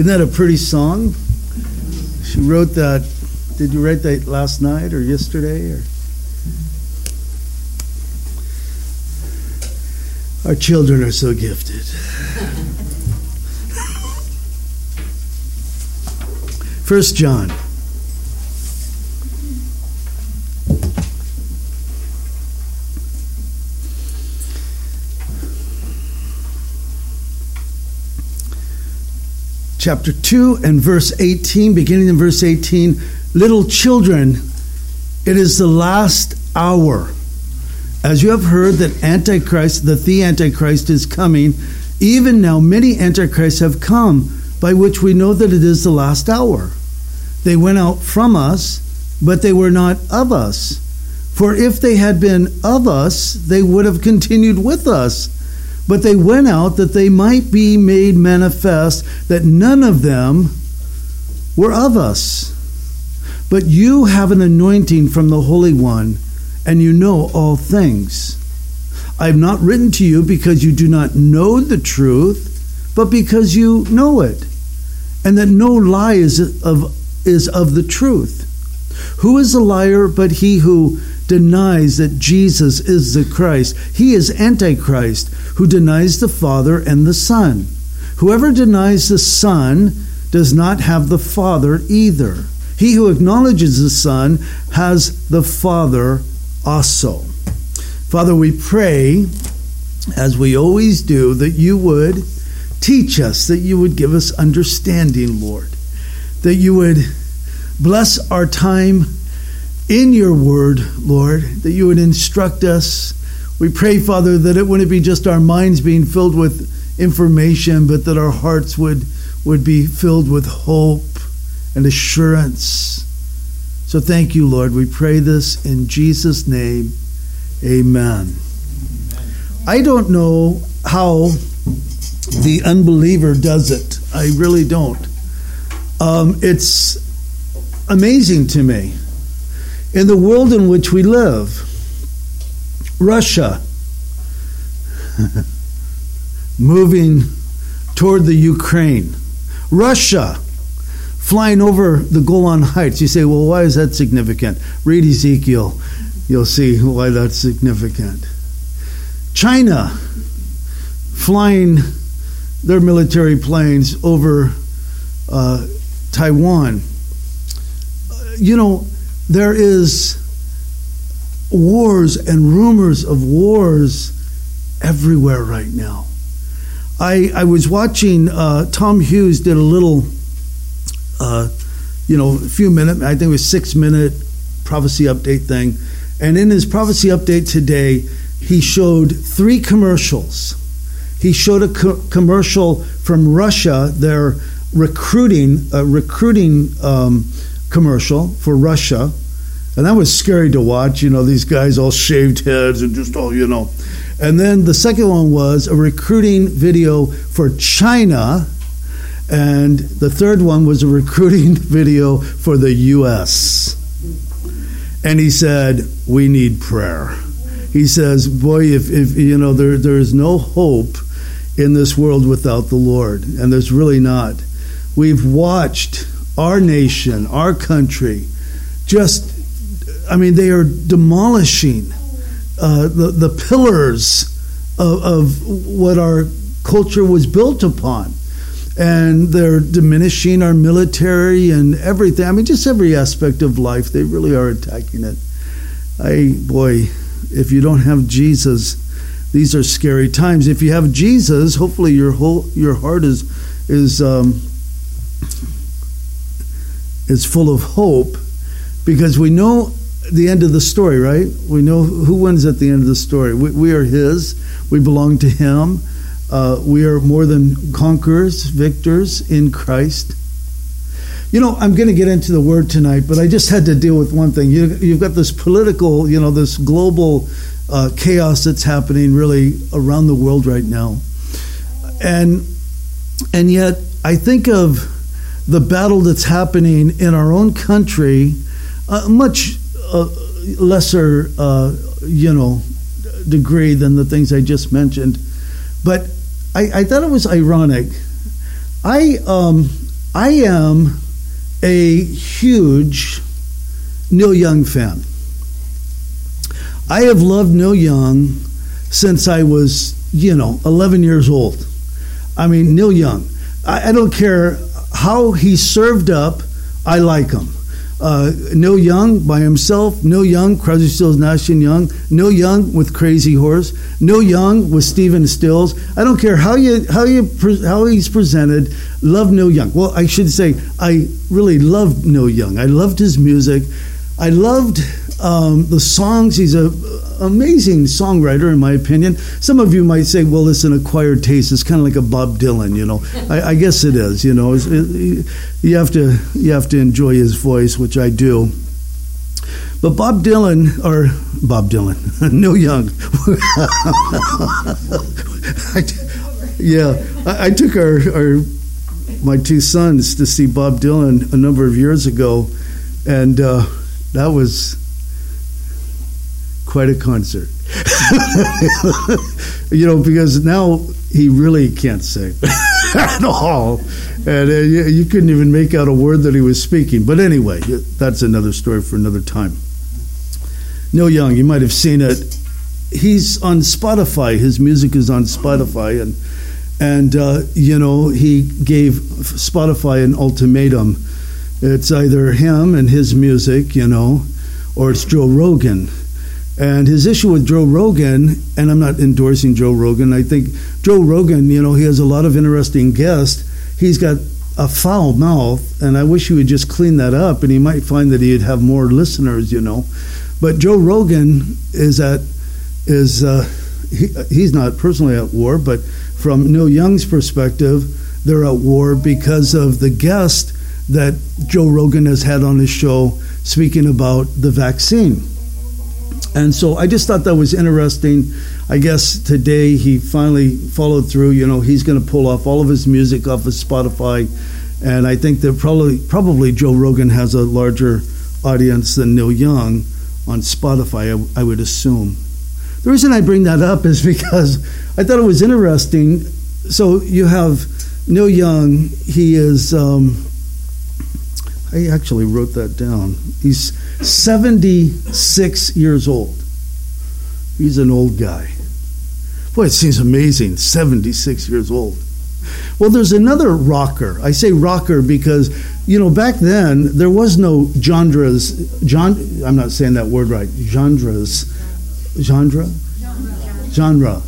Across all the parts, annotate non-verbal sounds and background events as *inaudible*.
Isn't that a pretty song? She wrote that. Did you write that last night or yesterday? Or our children are so gifted. *laughs* First John. Chapter 2 and verse 18, beginning in verse 18 Little children, it is the last hour. As you have heard that Antichrist, that the Antichrist is coming, even now many Antichrists have come, by which we know that it is the last hour. They went out from us, but they were not of us. For if they had been of us, they would have continued with us. But they went out that they might be made manifest that none of them were of us. But you have an anointing from the Holy One, and you know all things. I have not written to you because you do not know the truth, but because you know it, and that no lie is of, is of the truth. Who is a liar but he who denies that Jesus is the Christ. He is Antichrist, who denies the Father and the Son. Whoever denies the Son does not have the Father either. He who acknowledges the Son has the Father also. Father, we pray, as we always do, that you would teach us, that you would give us understanding, Lord, that you would bless our time in your word, Lord, that you would instruct us. We pray, Father, that it wouldn't be just our minds being filled with information, but that our hearts would, would be filled with hope and assurance. So thank you, Lord. We pray this in Jesus' name. Amen. I don't know how the unbeliever does it. I really don't. Um, it's amazing to me in the world in which we live. Russia *laughs* moving toward the Ukraine. Russia flying over the Golan Heights. You say, well, why is that significant? Read Ezekiel. You'll see why that's significant. China flying their military planes over uh, Taiwan. You know, there is wars and rumors of wars everywhere right now. I, I was watching uh, Tom Hughes did a little, uh, you know, a few minute, I think it was six minute prophecy update thing. And in his prophecy update today, he showed three commercials. He showed a co- commercial from Russia, their recruiting, uh, recruiting um, commercial for Russia. And that was scary to watch, you know, these guys all shaved heads and just all, you know. And then the second one was a recruiting video for China. And the third one was a recruiting *laughs* video for the U.S. And he said, We need prayer. He says, Boy, if, if you know, there, there is no hope in this world without the Lord. And there's really not. We've watched our nation, our country, just, I mean, they are demolishing uh, the, the pillars of, of what our culture was built upon. And they're diminishing our military and everything. I mean, just every aspect of life, they really are attacking it. I, boy, if you don't have Jesus, these are scary times. If you have Jesus, hopefully your whole your heart is is um, is full of hope because we know the end of the story, right? We know who wins at the end of the story. We, we are His, we belong to Him. Uh, we are more than conquerors, victors in Christ. You know, I'm going to get into the word tonight, but I just had to deal with one thing. You, have got this political, you know, this global uh, chaos that's happening really around the world right now, and and yet I think of the battle that's happening in our own country, a much uh, lesser, uh, you know, degree than the things I just mentioned. But I, I thought it was ironic. I um, I am a huge Neil Young fan. I have loved Neil Young since I was, you know, 11 years old. I mean, Neil Young. I, I don't care how he served up, I like him. Uh, Neil Young by himself, Neil Young, Crosby, Stills, Nash and Young, Neil Young with Crazy Horse, Neil Young with Stephen Stills. I don't care how you how you how he's presented. Love Neil Young. Well, I should say I really loved Neil Young. I loved his music. I loved um, the songs. He's a amazing songwriter, in my opinion. Some of you might say, "Well, it's an acquired taste. It's kind of like a Bob Dylan." You know, I, I guess it is. You know, it, you have to you have to enjoy his voice, which I do. But Bob Dylan, or Bob Dylan, *laughs* Neil Young. *laughs* I, yeah, I, I took our, our my two sons to see Bob Dylan a number of years ago, and uh, that was quite a concert. *laughs* you know, because now he really can't sing *laughs* at all. And uh, you, you couldn't even make out a word that he was speaking. But anyway, that's another story for another time. Neil Young, you might have seen it. He's on Spotify. His music is on Spotify. And, and uh, you know, he gave Spotify an ultimatum. It's either him and his music, you know, or it's Joe Rogan and his issue with Joe Rogan, and I'm not endorsing Joe Rogan, I think Joe Rogan, you know, he has a lot of interesting guests. He's got a foul mouth, and I wish he would just clean that up, and he might find that he'd have more listeners, you know. But Joe Rogan is at is uh, he, he's not personally at war, but from Neil Young's perspective, they're at war because of the guest that Joe Rogan has had on his show speaking about the vaccine. And so I just thought that was interesting. I guess today he finally followed through. You know, he's going to pull off all of his music off of Spotify, and I think that probably probably Joe Rogan has a larger audience than Neil Young on Spotify. I, I would assume. The reason I bring that up is *laughs* because I thought it was interesting. So you have Neil Young. He is. Um, I actually wrote that down. He's 76 years old. He's an old guy. Boy, it seems amazing, 76 years old. Well, there's another rocker. I say rocker because, you know, back then there was no genres. John, I'm not saying that word right. Genres. Genre? Genre.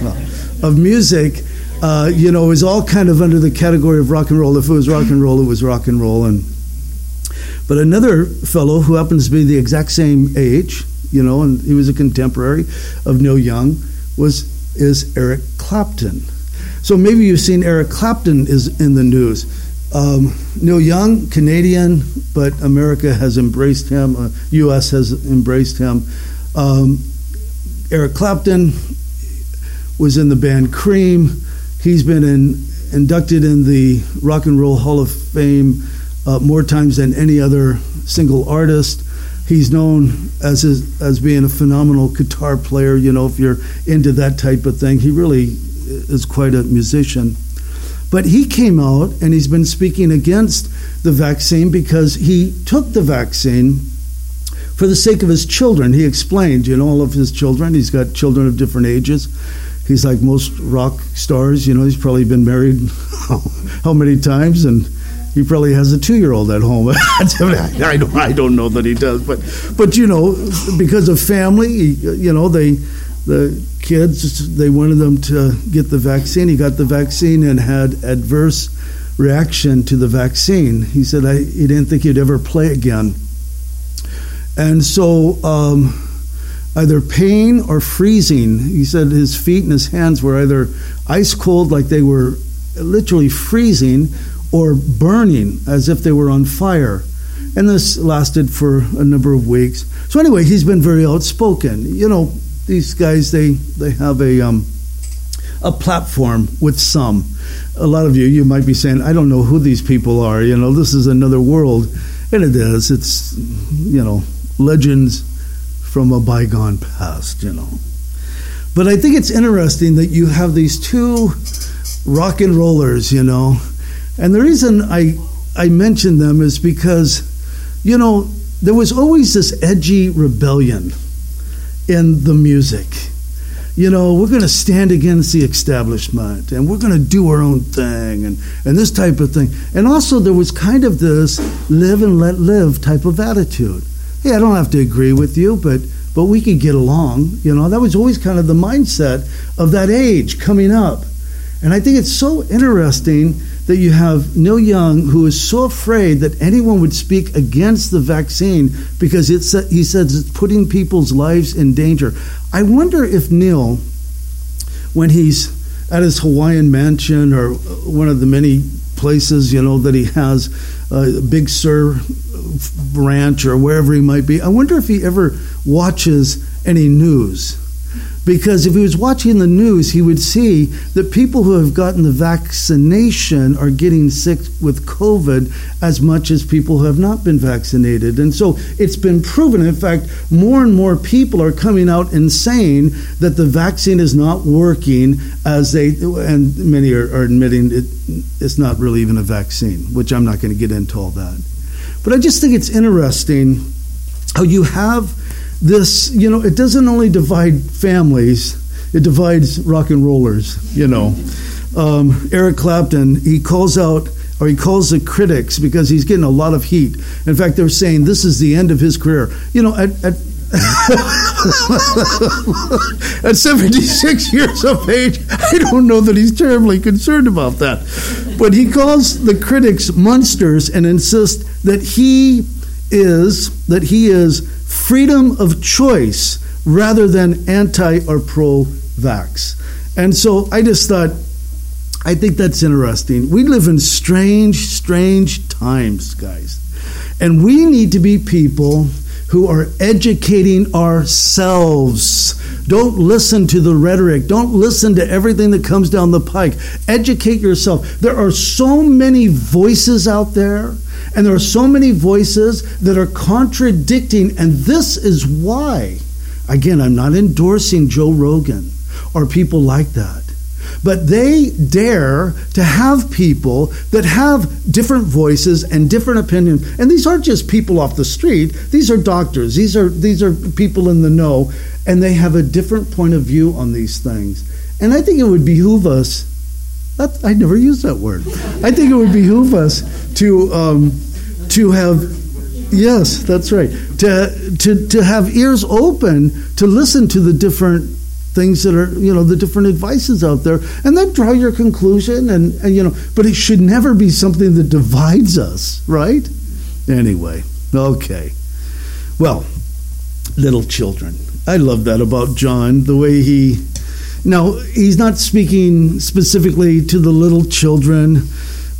Well, of music. Uh, you know, was all kind of under the category of rock and roll. If it was rock and roll, it was rock and roll. And but another fellow who happens to be the exact same age, you know, and he was a contemporary of Neil Young, was is Eric Clapton. So maybe you've seen Eric Clapton is in the news. Um, Neil Young, Canadian, but America has embraced him. Uh, U.S. has embraced him. Um, Eric Clapton was in the band Cream. He's been in, inducted in the Rock and Roll Hall of Fame uh, more times than any other single artist. He's known as his, as being a phenomenal guitar player. You know, if you're into that type of thing, he really is quite a musician. But he came out and he's been speaking against the vaccine because he took the vaccine for the sake of his children. He explained, you know, all of his children. He's got children of different ages. He's like most rock stars, you know, he's probably been married *laughs* how many times and he probably has a two-year-old at home. *laughs* I don't, I don't know that he does, but, but you know, because of family, you know, they, the kids, they wanted them to get the vaccine. He got the vaccine and had adverse reaction to the vaccine. He said I, he didn't think he'd ever play again, and so um, either pain or freezing. He said his feet and his hands were either ice cold, like they were literally freezing, or burning as if they were on fire. And this lasted for a number of weeks. So anyway, he's been very outspoken. You know, these guys they they have a um, a platform with some. A lot of you you might be saying, I don't know who these people are. You know, this is another world, and it is. It's you know legends from a bygone past. You know, but I think it's interesting that you have these two rock and rollers. You know And the reason I, I mention them is because, you know, there was always this edgy rebellion in the music. You know, we're going to stand against the establishment and we're going to do our own thing and, and this type of thing. And also, there was kind of this live and let live type of attitude. Hey, I don't have to agree with you, but but we could get along. You know, that was always kind of the mindset of that age coming up. And I think it's so interesting that you have Neil Young, who is so afraid that anyone would speak against the vaccine because it's, he says it's putting people's lives in danger. I wonder if Neil, when he's at his Hawaiian mansion or one of the many places, you know, that he has, uh, Big Sur ranch or wherever he might be, I wonder if he ever watches any news because if he was watching the news, he would see that people who have gotten the vaccination are getting sick with COVID as much as people who have not been vaccinated. And so it's been proven. In fact, more and more people are coming out and saying that the vaccine is not working as they, and many are, are admitting it, it's not really even a vaccine, which I'm not going to get into all that. But I just think it's interesting how you have this, you know, it doesn't only divide families, it divides rock and rollers, you know. Um, Eric Clapton, he calls out, or he calls the critics because he's getting a lot of heat. In fact, they're saying this is the end of his career. You know, at, at *laughs* at 76 years of age, I don't know that he's terribly concerned about that. But he calls the critics monsters and insists that he is that he is freedom of choice rather than anti or pro vax. And so I just thought, I think that's interesting. We live in strange, strange times, guys. And we need to be people who are educating ourselves. Don't listen to the rhetoric. Don't listen to everything that comes down the pike. Educate yourself. There are so many voices out there and there are so many voices that are contradicting, and this is why. Again, I'm not endorsing Joe Rogan or people like that. But they dare to have people that have different voices and different opinions. And these aren't just people off the street. These are doctors. These are these are people in the know, and they have a different point of view on these things. And I think it would behoove us that, I never used that word. I think it would behoove us to um, to have yes, that's right. To to to have ears open to listen to the different things that are you know the different advices out there, and then draw your conclusion. And, and you know, but it should never be something that divides us, right? Anyway, okay. Well, little children. I love that about John, the way he now, he's not speaking specifically to the little children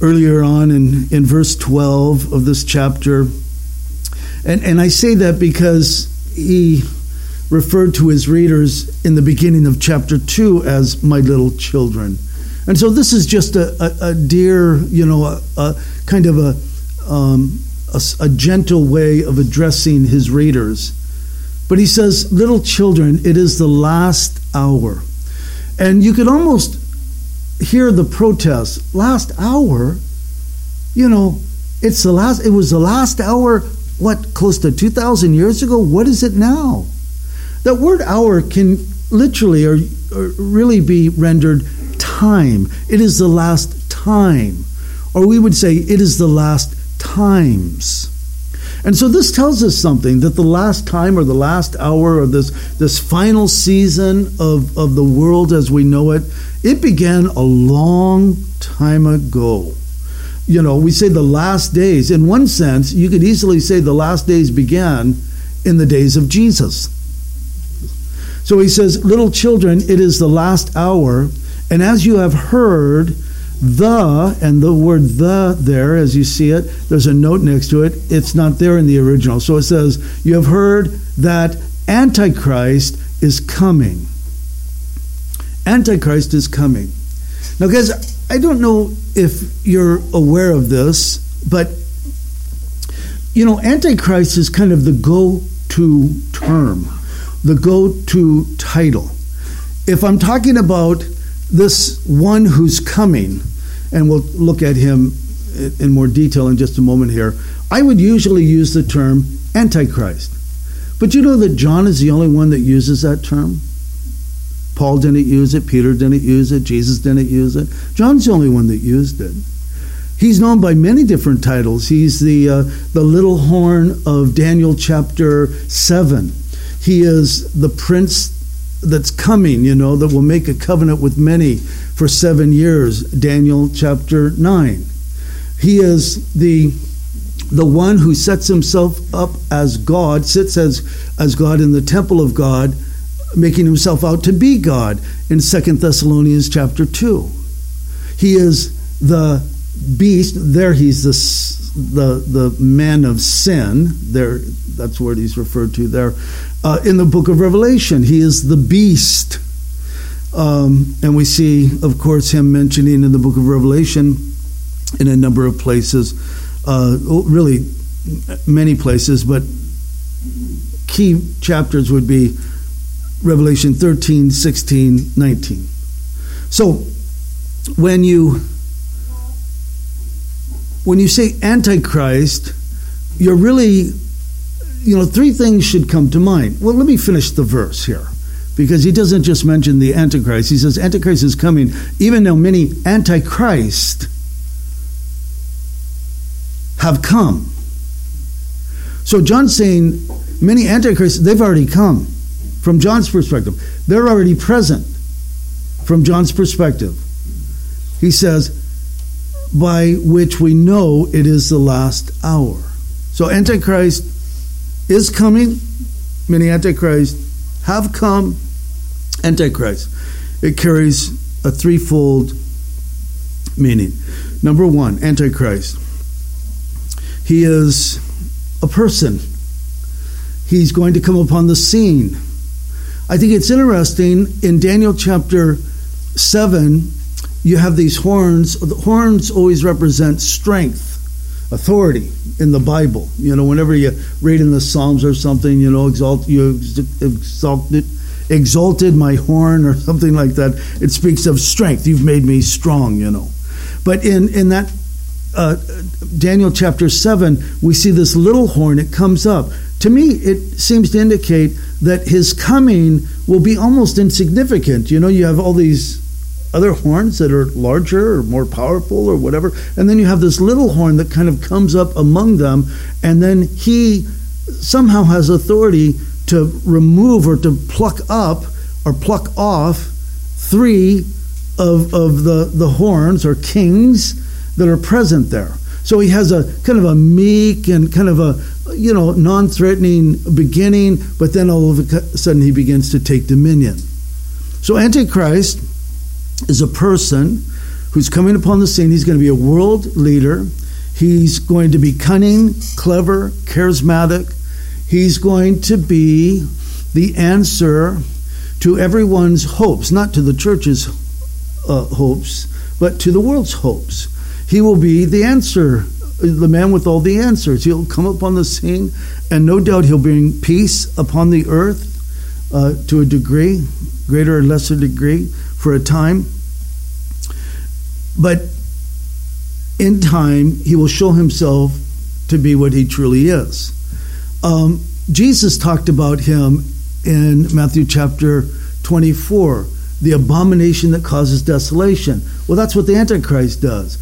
earlier on in, in verse 12 of this chapter. And, and I say that because he referred to his readers in the beginning of chapter 2 as my little children. And so this is just a, a, a dear, you know, a, a kind of a, um, a, gentle way of addressing his readers. But he says, Little children, it is the last hour. And you could almost hear the protest. Last hour, you know, it's the last. It was the last hour. What close to two thousand years ago? What is it now? That word "hour" can literally or, or really be rendered time. It is the last time, or we would say it is the last times. And so this tells us something that the last time or the last hour or this, this final season of, of the world as we know it, it began a long time ago. You know, we say the last days. In one sense, you could easily say the last days began in the days of Jesus. So he says, Little children, it is the last hour, and as you have heard, the, and the word the there, as you see it, there's a note next to it. It's not there in the original. So it says, You have heard that Antichrist is coming. Antichrist is coming. Now, guys, I don't know if you're aware of this, but you know, Antichrist is kind of the go to term, the go to title. If I'm talking about this one who's coming, and we'll look at him in more detail in just a moment here. I would usually use the term Antichrist. But you know that John is the only one that uses that term? Paul didn't use it, Peter didn't use it, Jesus didn't use it. John's the only one that used it. He's known by many different titles. He's the, uh, the little horn of Daniel chapter 7. He is the prince that's coming, you know, that will make a covenant with many for seven years, Daniel chapter 9. He is the the one who sets himself up as God, sits as, as God in the temple of God, making himself out to be God in Second Thessalonians chapter 2. He is the beast. There he's the, the, the man of sin. There, that's what he's referred to there. Uh, in the book of Revelation, he is the beast. Um, and we see, of course, him mentioning in the book of Revelation in a number of places uh, really many places, but key chapters would be Revelation 13, 16, 19. So when you when you say antichrist, you're really you know, three things should come to mind. Well, let me finish the verse here because he doesn't just mention the Antichrist. He says Antichrist is coming, even though many Antichrist have come. So John's saying many antichrists, they've already come from John's perspective. They're already present from John's perspective. He says, by which we know it is the last hour. So Antichrist is coming. Many Antichrists have come. Antichrist. It carries a threefold meaning. Number one, Antichrist. He is a person. He's going to come upon the scene. I think it's interesting in Daniel chapter 7, you have these horns. The horns always represent strength, authority in the Bible. You know, whenever you read in the Psalms or something, you know, exalt you exalted exalted my horn or *laughs* something like that. It speaks of strength. You've made me strong, you know. But in, in that uh, Daniel chapter 7, we see this little horn, it comes up. To me, it seems to indicate that his coming will be almost insignificant. You know, you have all these other horns that are larger or more powerful or whatever, and then you have this little horn that kind of comes up among them, and then he somehow has authority to remove or to pluck up or pluck off three of, of the, the horns or kings that are present there. So he has a kind of a meek and kind of a you know non-threatening beginning, but then all of a sudden he begins to take dominion. So Antichrist is a person who's coming upon the scene. He's going to be a world leader. He's going to be cunning, clever, charismatic. He's going to be the answer to everyone's hopes, not to the church's uh, hopes, but to the world's hopes. He will be the answer, the man with all the answers. He'll come upon the scene, and no doubt he'll bring peace upon the earth uh, to a degree, greater or lesser degree, for a time. But in time, he will show himself to be what he truly is. Um, Jesus talked about him in Matthew chapter 24, the abomination that causes desolation. Well, that's what the Antichrist does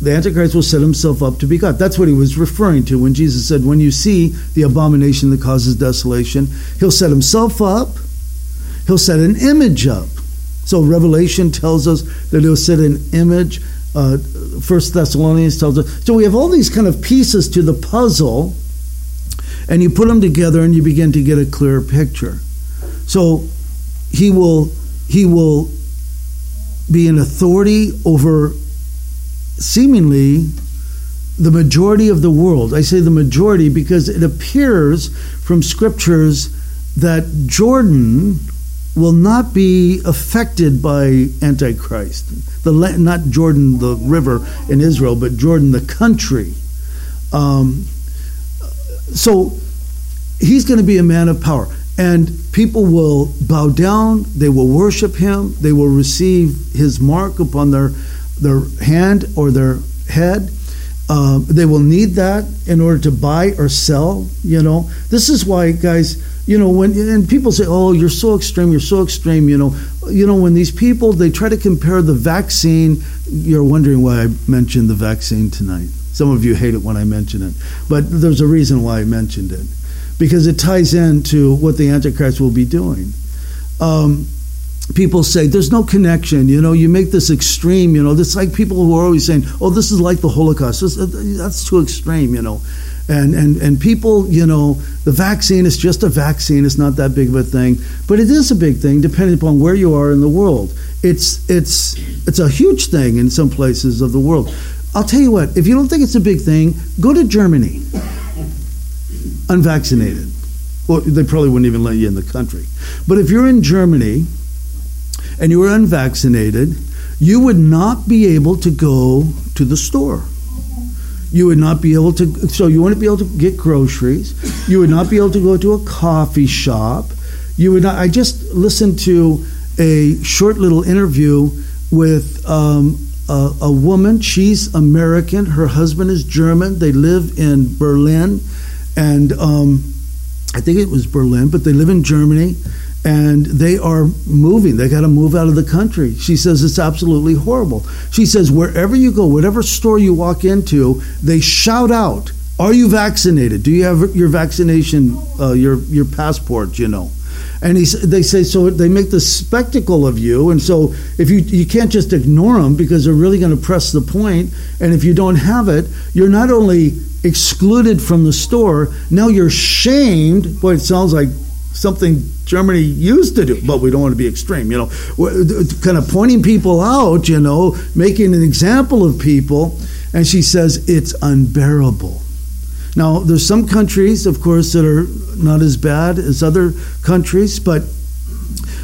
the Antichrist will set himself up to be God. That's what he was referring to when Jesus said, When you see the abomination that causes desolation, he'll set himself up, he'll set an image up. So Revelation tells us that he'll set an image. Uh, First Thessalonians tells us. So we have all these kind of pieces to the puzzle, and you put them together and you begin to get a clearer picture. So he will he will be an authority over seemingly the majority of the world. I say the majority because it appears from scriptures that Jordan will not be affected by Antichrist. The not Jordan the river in Israel, but Jordan the country. Um, so he's going to be a man of power, and people will bow down. They will worship him. They will receive his mark upon their their hand or their head. Uh, they will need that in order to buy or sell. You know, this is why, guys. You know, when and people say, "Oh, you're so extreme, you're so extreme." You know, you know when these people they try to compare the vaccine. You're wondering why I mentioned the vaccine tonight. Some of you hate it when I mention it, but there's a reason why I mentioned it because it ties into what the Antichrist will be doing. Um, people say there's no connection. You know, you make this extreme. You know, it's like people who are always saying, "Oh, this is like the Holocaust." This, uh, that's too extreme. You know, and and and people, you know, the vaccine is just a vaccine. It's not that big of a thing, but it is a big thing depending upon where you are in the world. It's it's it's a huge thing in some places of the world. I'll tell you what. If you don't think it's a big thing, go to Germany. Unvaccinated. Well, they probably wouldn't even let you in the country. But if you're in Germany and you were unvaccinated, you would not be able to go to the store. You would not be able to, so you wouldn't be able to get groceries. You would not be able to go to a coffee shop. You would not, I just listened to a short little interview with um, a, a woman. She's American. Her husband is German. They live in Berlin. And um, I think it was Berlin, but they live in Germany and they are moving. They got to move out of the country. She says it's absolutely horrible. She says wherever you go, whatever store you walk into, they shout out, "Are you vaccinated? Do you have your vaccination, uh, your your passport? You know?" And he, they say so. They make the spectacle of you, and so if you you can't just ignore them because they're really going to press the point. And if you don't have it, you're not only excluded from the store, now you're shamed. Boy, it sounds like something Germany used to do, but we don't want to be extreme, you know, kind of pointing people out, you know, making an example of people. And she says it's unbearable. Now, there's some countries, of course, that are not as bad as other countries, but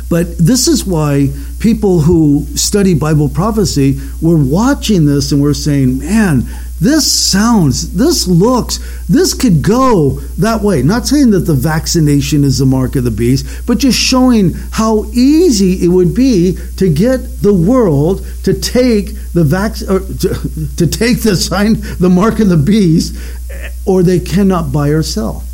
but this is why people who study Bible prophecy were watching this and were saying, man, this sounds, this looks, this could go that way. Not saying that the vaccination is the mark of the beast, but just showing how easy it would be to get the world to take the vac- or to, *laughs* to take the sign, the mark of the beast, or they cannot buy or sell.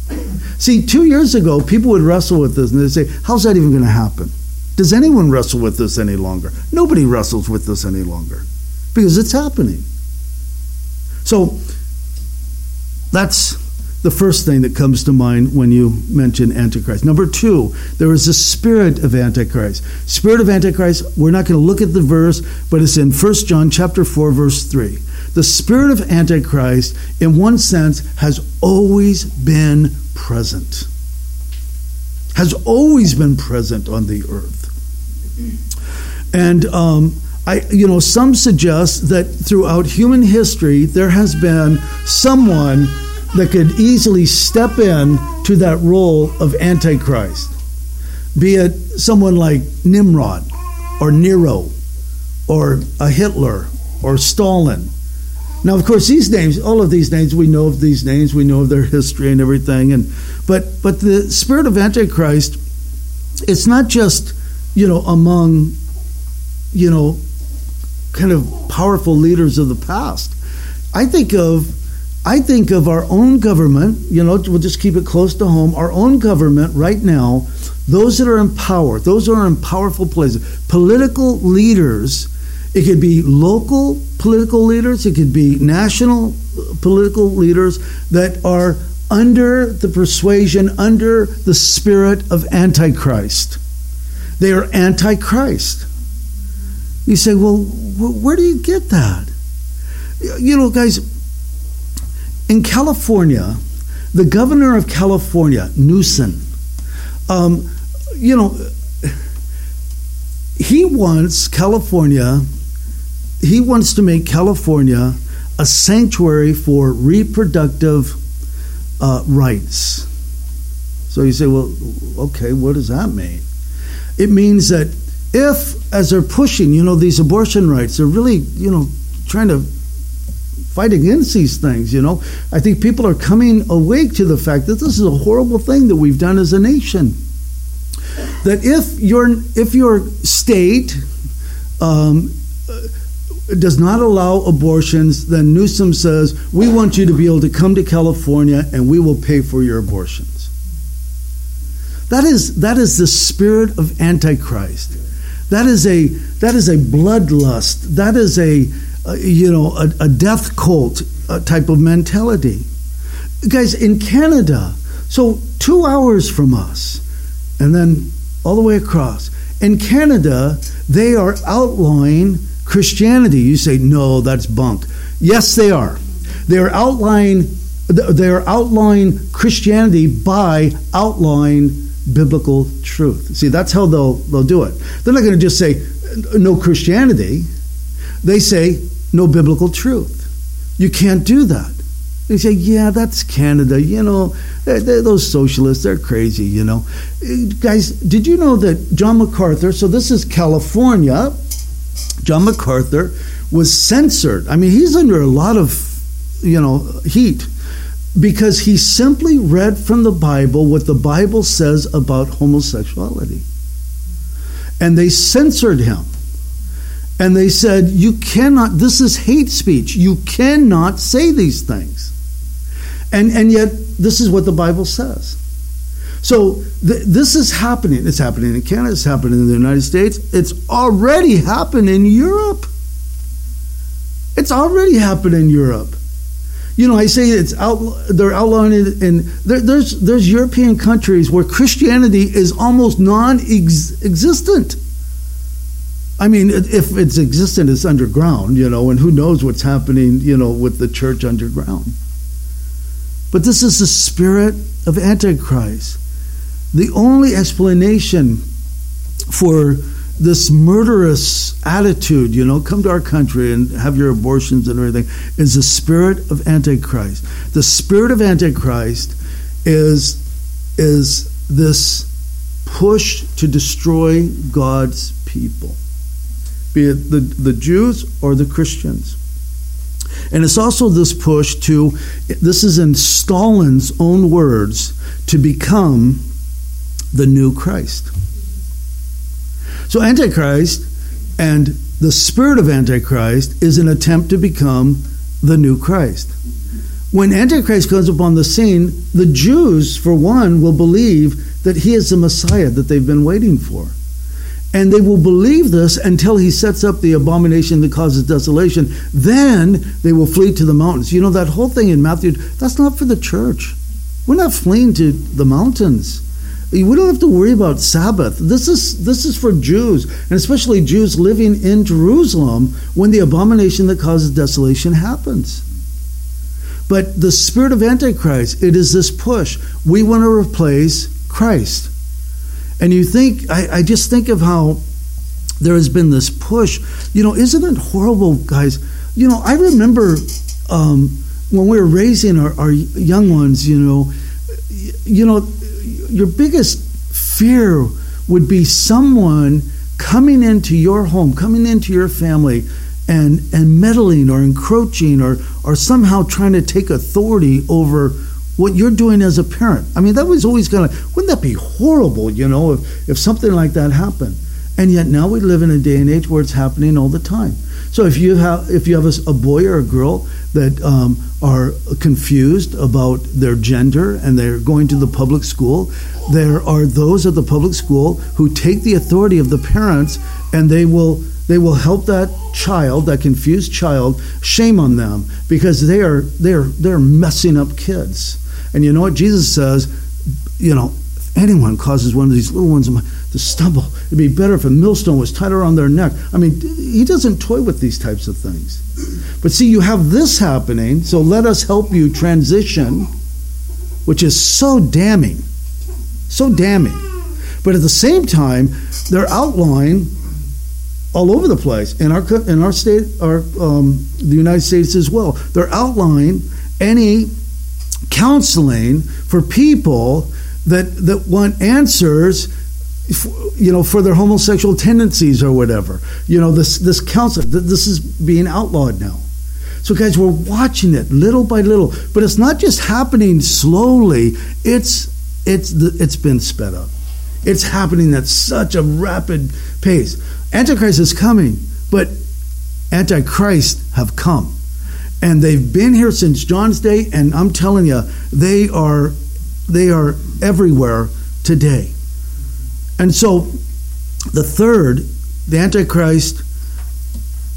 See, two years ago, people would wrestle with this and they'd say, How's that even going to happen? Does anyone wrestle with this any longer? Nobody wrestles with this any longer because it's happening. So that's the first thing that comes to mind when you mention Antichrist. Number two, there is a spirit of Antichrist. Spirit of Antichrist, we're not going to look at the verse, but it's in 1 John chapter 4, verse 3. The spirit of Antichrist, in one sense, has always been present. Has always been present on the earth. And um, I, you know, some suggest that throughout human history, there has been someone that could easily step in to that role of Antichrist, be it someone like Nimrod or Nero or a Hitler or Stalin. Now, of course, these names, all of these names, we know of these names, we know of their history and everything. And but but the spirit of Antichrist, it's not just you know among you know kind of powerful leaders of the past. I think of I think of our own government, you know, we'll just keep it close to home, our own government right now, those that are in power, those who are in powerful places, political leaders, it could be local political leaders, it could be national uh, political leaders that are under the persuasion, under the spirit of Antichrist. They are Antichrist. You say, well, where do you get that? You know, guys, in California, the governor of California, Newsom, um, you know, he wants California, he wants to make California a sanctuary for reproductive uh, rights. So you say, well, okay, what does that mean? It means that if, as they're pushing, you know, these abortion rights, they're really, you know, trying to fight against these things, you know, I think people are coming awake to the fact that this is a horrible thing that we've done as a nation. That if your if your state um, does not allow abortions, then Newsom says, we want you to be able to come to California and we will pay for your abortions. That is, that is the spirit of Antichrist. That is a, that is a bloodlust. That is a, a you know, a, a death cult uh, type of mentality. Guys, in Canada, so two hours from us, and then all the way across, in Canada, they are outlawing Christianity. You say, no, that's bunk. Yes, they are. They are outlawing, they are outlawing Christianity by outlawing biblical truth. See, that's how they'll, they'll do it. They're not going to just say, no Christianity. They say, no biblical truth. You can't do that. They say, yeah, that's Canada. You know, they're, they're those socialists, they're crazy, you know. Eh, guys, did you know that John MacArthur, so this is California, John MacArthur was censored. I mean, he's under a lot of, you know, heat because he simply read from the Bible what the Bible says about homosexuality. And they censored him. And they said, You cannot, this is hate speech. You cannot say these things. And, and yet, this is what the Bible says. So th- this is happening. It's happening in Canada. It's happening in the United States. It's already happened in Europe. It's already happened in Europe. You know, I say it's out. They're outlawing it, and there, there's there's European countries where Christianity is almost non-existent. I mean, if it's existent, it's underground, you know, and who knows what's happening, you know, with the church underground. But this is the spirit of Antichrist. The only explanation for this murderous attitude, you know, come to our country and have your abortions and everything, is the spirit of Antichrist. The spirit of Antichrist is, is this push to destroy God's people be it the, the Jews or the Christians. And it's also this push to, this is in Stalin's own words, to become the new Christ. So, Antichrist and the spirit of Antichrist is an attempt to become the new Christ. When Antichrist comes upon the scene, the Jews, for one, will believe that he is the Messiah that they've been waiting for. And they will believe this until he sets up the abomination that causes desolation. Then they will flee to the mountains. You know, that whole thing in Matthew, that's not for the church. We're not fleeing to the mountains. We don't have to worry about Sabbath. This is, this is for Jews, and especially Jews living in Jerusalem when the abomination that causes desolation happens. But the spirit of Antichrist, it is this push. We want to replace Christ. And you think, I, I just think of how there has been this push. You know, isn't it horrible, guys? You know, I remember um, when we were raising our, our young ones, you know, you know, your biggest fear would be someone coming into your home, coming into your family, and and meddling or encroaching or or somehow trying to take authority over what you're doing as a parent. I mean, that was always to, wouldn't that be horrible, you know, if, if something like that happened? And yet now we live in a day and age where it's happening all the time. So if you have if you have a, a boy or a girl that um, are confused about their gender and they're going to the public school, there are those at the public school who take the authority of the parents and they will they will help that child, that confused child, shame on them because they are they're they're messing up kids. And you know what Jesus says? You know, anyone causes one of these little ones to stumble, it'd be better if a millstone was tied around their neck. I mean, he doesn't toy with these types of things. But see, you have this happening, so let us help you transition, which is so damning. So damning. But at the same time, they're outlawing all over the place in our in our state, our um, the United States as well. They're outlawing any counseling for people that that want answers you know for their homosexual tendencies or whatever. You know this this counsel this is being outlawed now. So guys we're watching it little by little but it's not just happening slowly. It's it's it's been sped up. It's happening at such a rapid pace. Antichrist is coming but Antichrist have come. And they've been here since John's day, and I'm telling you, they are they are everywhere today. And so the third, the Antichrist,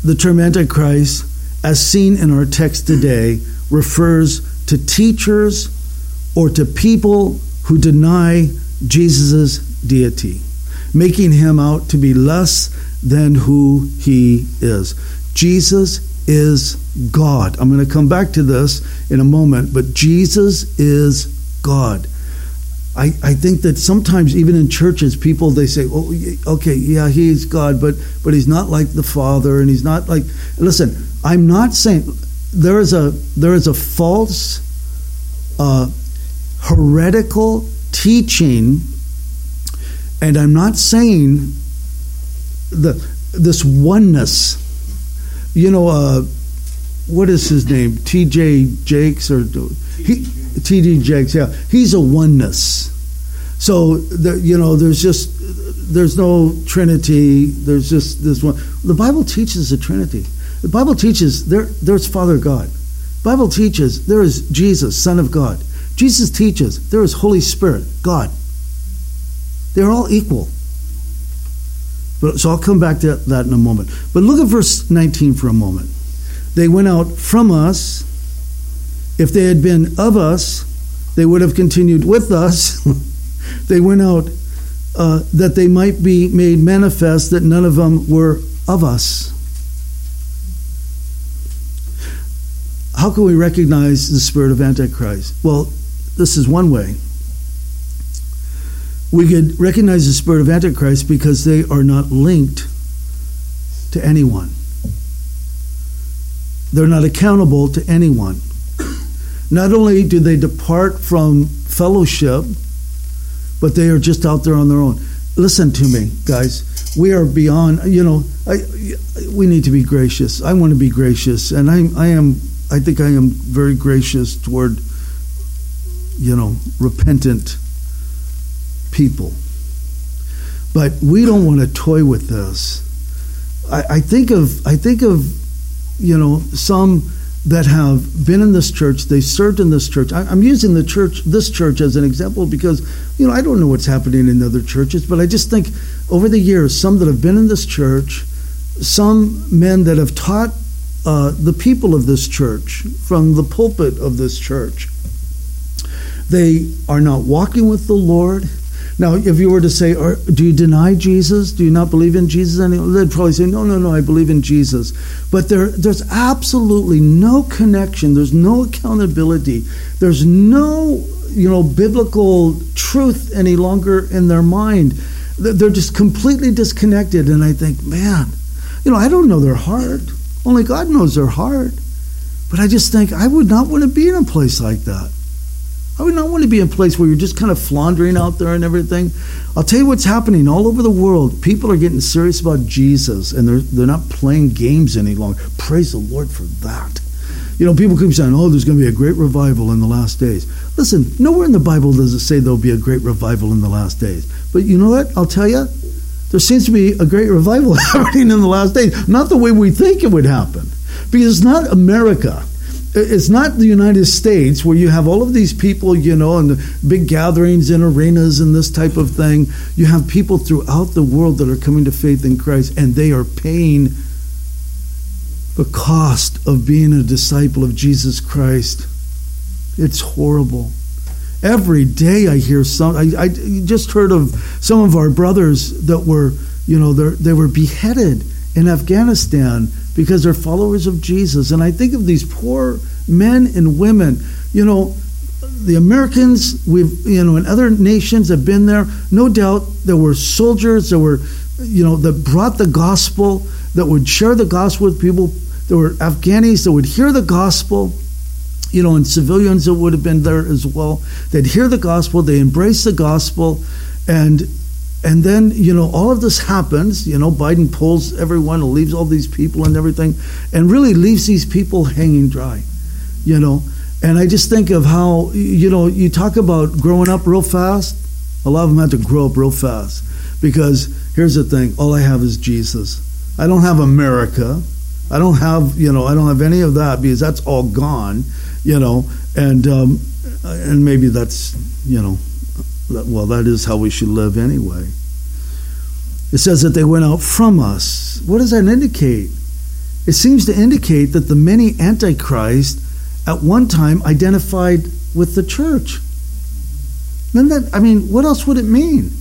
the term Antichrist, as seen in our text today, refers to teachers or to people who deny Jesus' deity, making him out to be less than who he is. Jesus is God. I'm going to come back to this in a moment, but Jesus is God. I, I think that sometimes even in churches people they say oh okay yeah he's god but but he's not like the father and he's not like listen i'm not saying there is a there is a false uh, heretical teaching and i'm not saying the this oneness you know, uh, what is his name? T.J. Jakes or he, T.D. Jakes? Yeah, he's a oneness. So the, you know, there's just there's no Trinity. There's just this one. The Bible teaches a Trinity. The Bible teaches there there's Father God. The Bible teaches there is Jesus, Son of God. Jesus teaches there is Holy Spirit, God. They're all equal. But, so I'll come back to that in a moment. But look at verse 19 for a moment. They went out from us. If they had been of us, they would have continued with us. *laughs* they went out uh, that they might be made manifest that none of them were of us. How can we recognize the spirit of Antichrist? Well, this is one way we could recognize the spirit of Antichrist because they are not linked to anyone. They're not accountable to anyone. Not only do they depart from fellowship, but they are just out there on their own. Listen to me, guys. We are beyond, you know, I, we need to be gracious. I want to be gracious, and I, I am, I think I am very gracious toward, you know, repentant people. But we don't want to toy with this. I, I think of I think of you know some that have been in this church, they served in this church. I, am using the church, this church, as an example because you know I don't know what's happening in other churches, but I just think over the years, some that have been in this church, some men that have taught uh, the people of this church from the pulpit of this church, they are not walking with the Lord. Now, if you were to say, do you deny Jesus? Do you not believe in Jesus? they'd probably say, no, no, no, I believe in Jesus. But there, there's absolutely no connection. There's no accountability. There's no, you know, biblical truth any longer in their mind. They're just completely disconnected. And I think, man, you know, I don't know their heart. Only God knows their heart. But I just think I would not want to be in a place like that. I would not want to be in a place where you're just kind of floundering out there and everything. I'll tell you what's happening all over the world. People are getting serious about Jesus and they're, they're not playing games any longer. Praise the Lord for that. You know, people keep saying, oh, there's going to be a great revival in the last days. Listen, nowhere in the Bible does it say there'll be a great revival in the last days. But you know what? I'll tell you, there seems to be a great revival *laughs* happening in the last days. Not the way we think it would happen. Because it's not America it's not the United States where you have all of these people, you know, and big gatherings in arenas and this type of thing. You have people throughout the world that are coming to faith in Christ and they are paying the cost of being a disciple of Jesus Christ. It's horrible. Every day I hear some. I, I just heard of some of our brothers that were, you know, they were beheaded in Afghanistan because they're followers of Jesus. And I think of these poor men and women. You know, the Americans, we've, you know, and other nations have been there. No doubt there were soldiers that were, you know, that brought the gospel, that would share the gospel with people. There were Afghanis that would hear the gospel, you know, and civilians that would have been there as well. They'd hear the gospel, they embrace the gospel, and and then, you know, all of this happens. You know, Biden pulls everyone, leaves all these people and everything, and really leaves these people hanging dry, you know. And I just think of how, you know, you talk about growing up real fast. A lot of them had to grow up real fast because here's the thing all I have is Jesus. I don't have America. I don't have, you know, I don't have any of that because that's all gone, you know, and um, and maybe that's, you know, well, that is how we should live anyway. It says that they went out from us. What does that indicate? It seems to indicate that the many antichrist at one time identified with the church. Then that I mean, what else would it mean?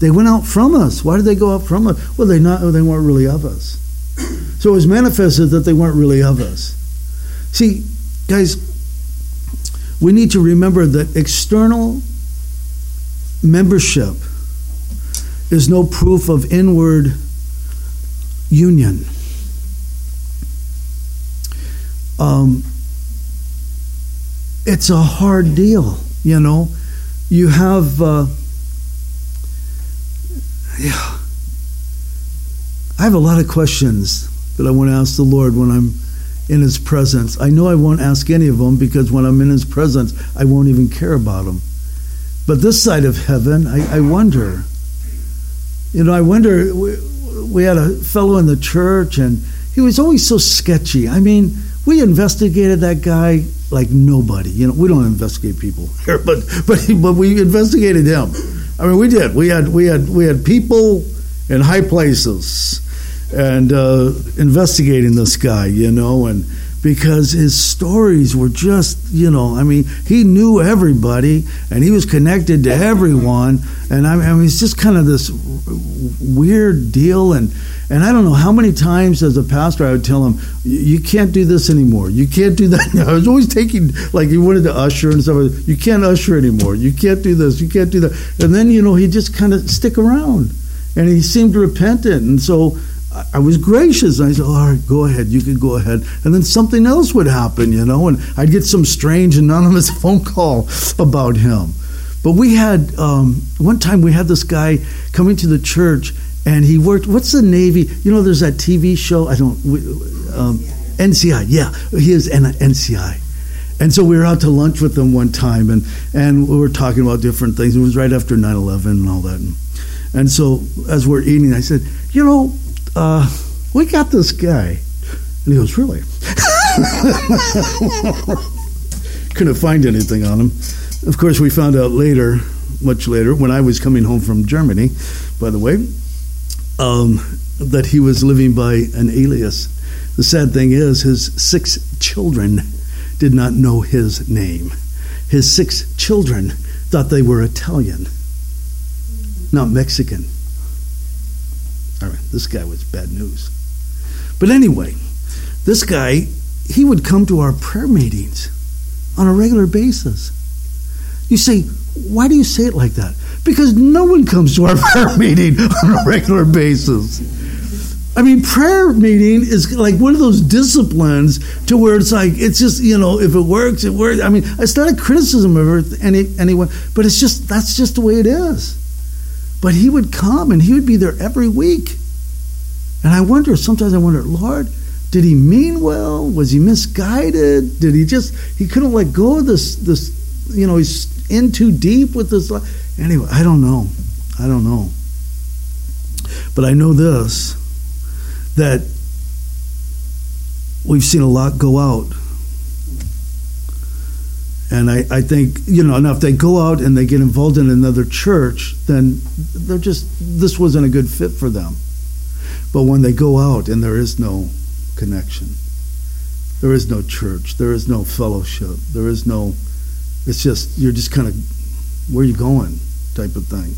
They went out from us. Why did they go out from us? Well, they not they weren't really of us. So it was manifested that they weren't really of us. See, guys, we need to remember that external membership is no proof of inward union. Um, it's a hard deal, you know. You have, uh, yeah. I have a lot of questions that I want to ask the Lord when I'm in His presence. I know I won't ask any of them because when I'm in His presence, I won't even care about them. But this side of heaven, I, I wonder. You know, I wonder. We, we had a fellow in the church, and he was always so sketchy. I mean, we investigated that guy like nobody. You know, we don't investigate people *laughs* here, but but but we investigated him. I mean, we did. We had we had we had people in high places and uh, investigating this guy. You know, and because his stories were just, you know, I mean, he knew everybody and he was connected to everyone. And I mean, it's just kind of this weird deal. And, and I don't know how many times as a pastor I would tell him, you can't do this anymore. You can't do that. *laughs* I was always taking, like, he wanted to usher and stuff. You can't usher anymore. You can't do this. You can't do that. And then, you know, he just kind of stick around. And he seemed repentant. And so, I was gracious. I said, all right, go ahead. You can go ahead. And then something else would happen, you know, and I'd get some strange anonymous *laughs* phone call about him. But we had, um, one time we had this guy coming to the church and he worked, what's the Navy? You know, there's that TV show. I don't, um, NCI. Yeah, he is an NCI. And so we were out to lunch with him one time and, and we were talking about different things. It was right after 9 11 and all that. And so as we're eating, I said, you know, uh, we got this guy. And he goes, Really? *laughs* Couldn't find anything on him. Of course, we found out later, much later, when I was coming home from Germany, by the way, um, that he was living by an alias. The sad thing is, his six children did not know his name. His six children thought they were Italian, not Mexican. All right, this guy was bad news. But anyway, this guy, he would come to our prayer meetings on a regular basis. You say, why do you say it like that? Because no one comes to our *laughs* prayer meeting on a regular basis. I mean, prayer meeting is like one of those disciplines to where it's like, it's just, you know, if it works, it works. I mean, it's not a criticism of any, anyone, but it's just, that's just the way it is. But he would come and he would be there every week. And I wonder, sometimes I wonder, Lord, did he mean well? Was he misguided? Did he just, he couldn't let go of this, this you know, he's in too deep with this. Anyway, I don't know. I don't know. But I know this that we've seen a lot go out and I, I think, you know, now if they go out and they get involved in another church, then they're just, this wasn't a good fit for them. But when they go out and there is no connection, there is no church, there is no fellowship, there is no, it's just, you're just kind of, where are you going type of thing.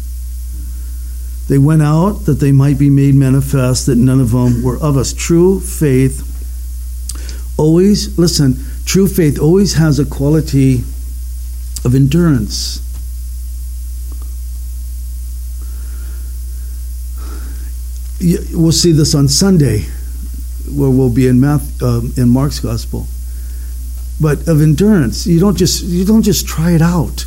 They went out that they might be made manifest, that none of them were of us. True faith always, listen, True faith always has a quality of endurance. We'll see this on Sunday, where we'll be in Math, uh, in Mark's gospel. But of endurance, you don't just you don't just try it out.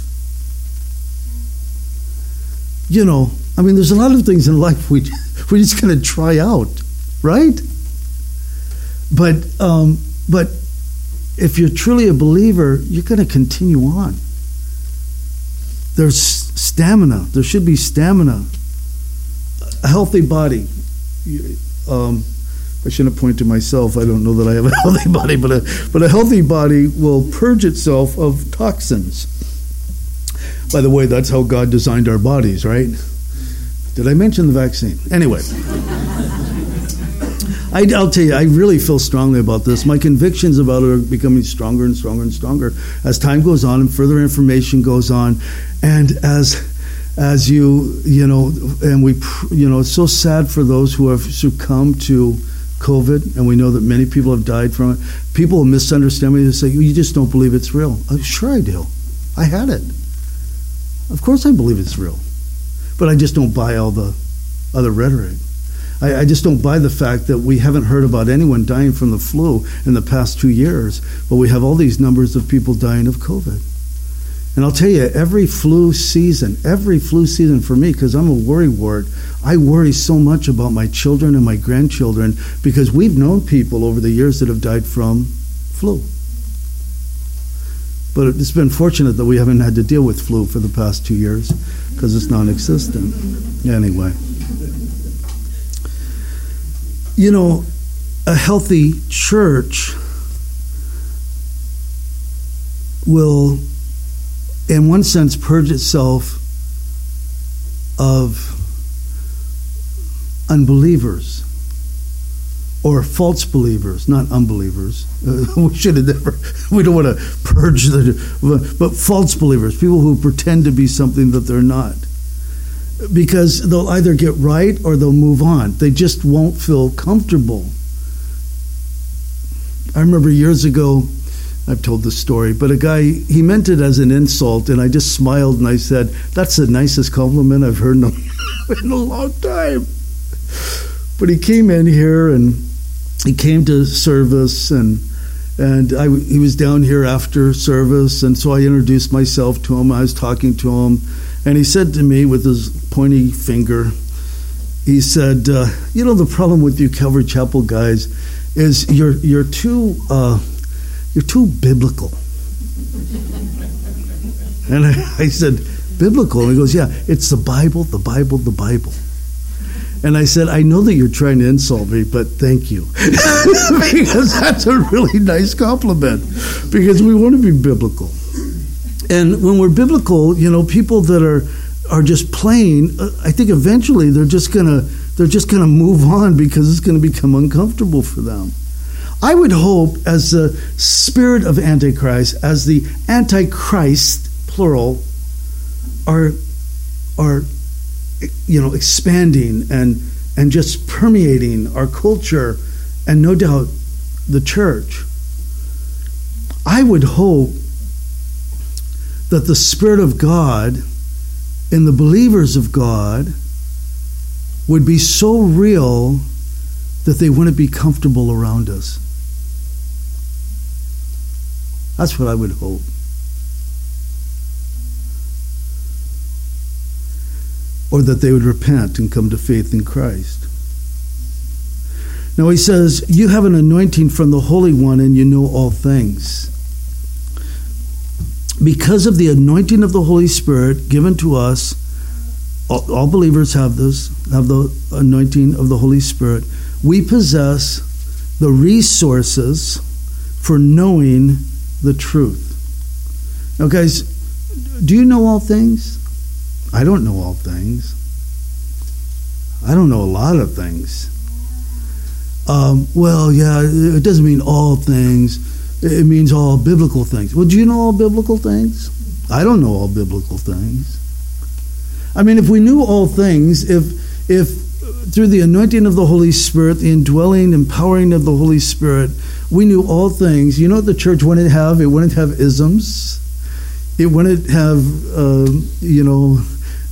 You know, I mean, there's a lot of things in life we *laughs* we're just going to try out, right? But um, but if you're truly a believer, you're going to continue on. There's stamina. There should be stamina. A healthy body. Um, I shouldn't point to myself. I don't know that I have a *laughs* healthy body, but a, but a healthy body will purge itself of toxins. By the way, that's how God designed our bodies, right? Did I mention the vaccine? Anyway. I, will tell you, I really feel strongly about this. My convictions about it are becoming stronger and stronger and stronger as time goes on and further information goes on, and as as you you know, and we you know, it's so sad for those who have succumbed to COVID, and we know that many people have died from it. People misunderstand me. They say, "You just don't believe it's real." Uh, sure, I do. I had it. Of course, I believe it's real, but I just don't buy all the other rhetoric. I, I, just don't buy the fact that we haven't heard about anyone dying from the flu in the past two years, but we have all these numbers of people dying of COVID. And I'll tell you, every flu season, every flu season for me, because I'm a worry ward, I worry so much about my children and my grandchildren because we've known people over the years that have died from flu. But it's been fortunate that we haven't had to deal with flu for the past two years because it's non existent. Anyway. You know, a healthy church will, in one sense, purge itself of unbelievers or false believers, not unbelievers. Uh, *laughs* we should have never, *laughs* we don't want to purge the, but false believers, people who pretend to be something that they're not because they'll either get right or they'll move on. They just won't feel comfortable. I remember years ago, I've told this story, but a guy, he meant it as an insult, and I just smiled and I said, That's the nicest compliment I've heard in a, *laughs* in a long time. But he came in here and he came to service and and I, he was down here after service, and so I introduced myself to him. I was talking to him, and he said to me with his pointy finger, he said, uh, "You know the problem with you Calvary Chapel guys is you're you're too uh, you're too biblical." *laughs* and I, I said, "Biblical?" And he goes, "Yeah, it's the Bible, the Bible, the Bible." And I said, I know that you're trying to insult me, but thank you. *laughs* because that's a really nice compliment. Because we want to be biblical. And when we're biblical, you know, people that are are just plain, uh, I think eventually they're just gonna they're just gonna move on because it's gonna become uncomfortable for them. I would hope, as the spirit of Antichrist, as the Antichrist plural, are are you know expanding and and just permeating our culture and no doubt the church. I would hope that the Spirit of God in the believers of God would be so real that they wouldn't be comfortable around us. That's what I would hope. Or that they would repent and come to faith in Christ. Now he says, You have an anointing from the Holy One and you know all things because of the anointing of the Holy Spirit given to us, all, all, believers have this, have the anointing of the Holy Spirit. We possess the resources for knowing the truth. Now, guys, do you know all things? I don't know all things. I don't know a lot of things. Um, well, yeah, it doesn't mean all things it means all biblical things. Well, do you know all biblical things? I don't know all biblical things. I mean, if we knew all things, if if through the anointing of the Holy Spirit, the indwelling, empowering of the Holy Spirit, we knew all things. You know what the church wouldn't have? It wouldn't have isms. It wouldn't have, uh, you know,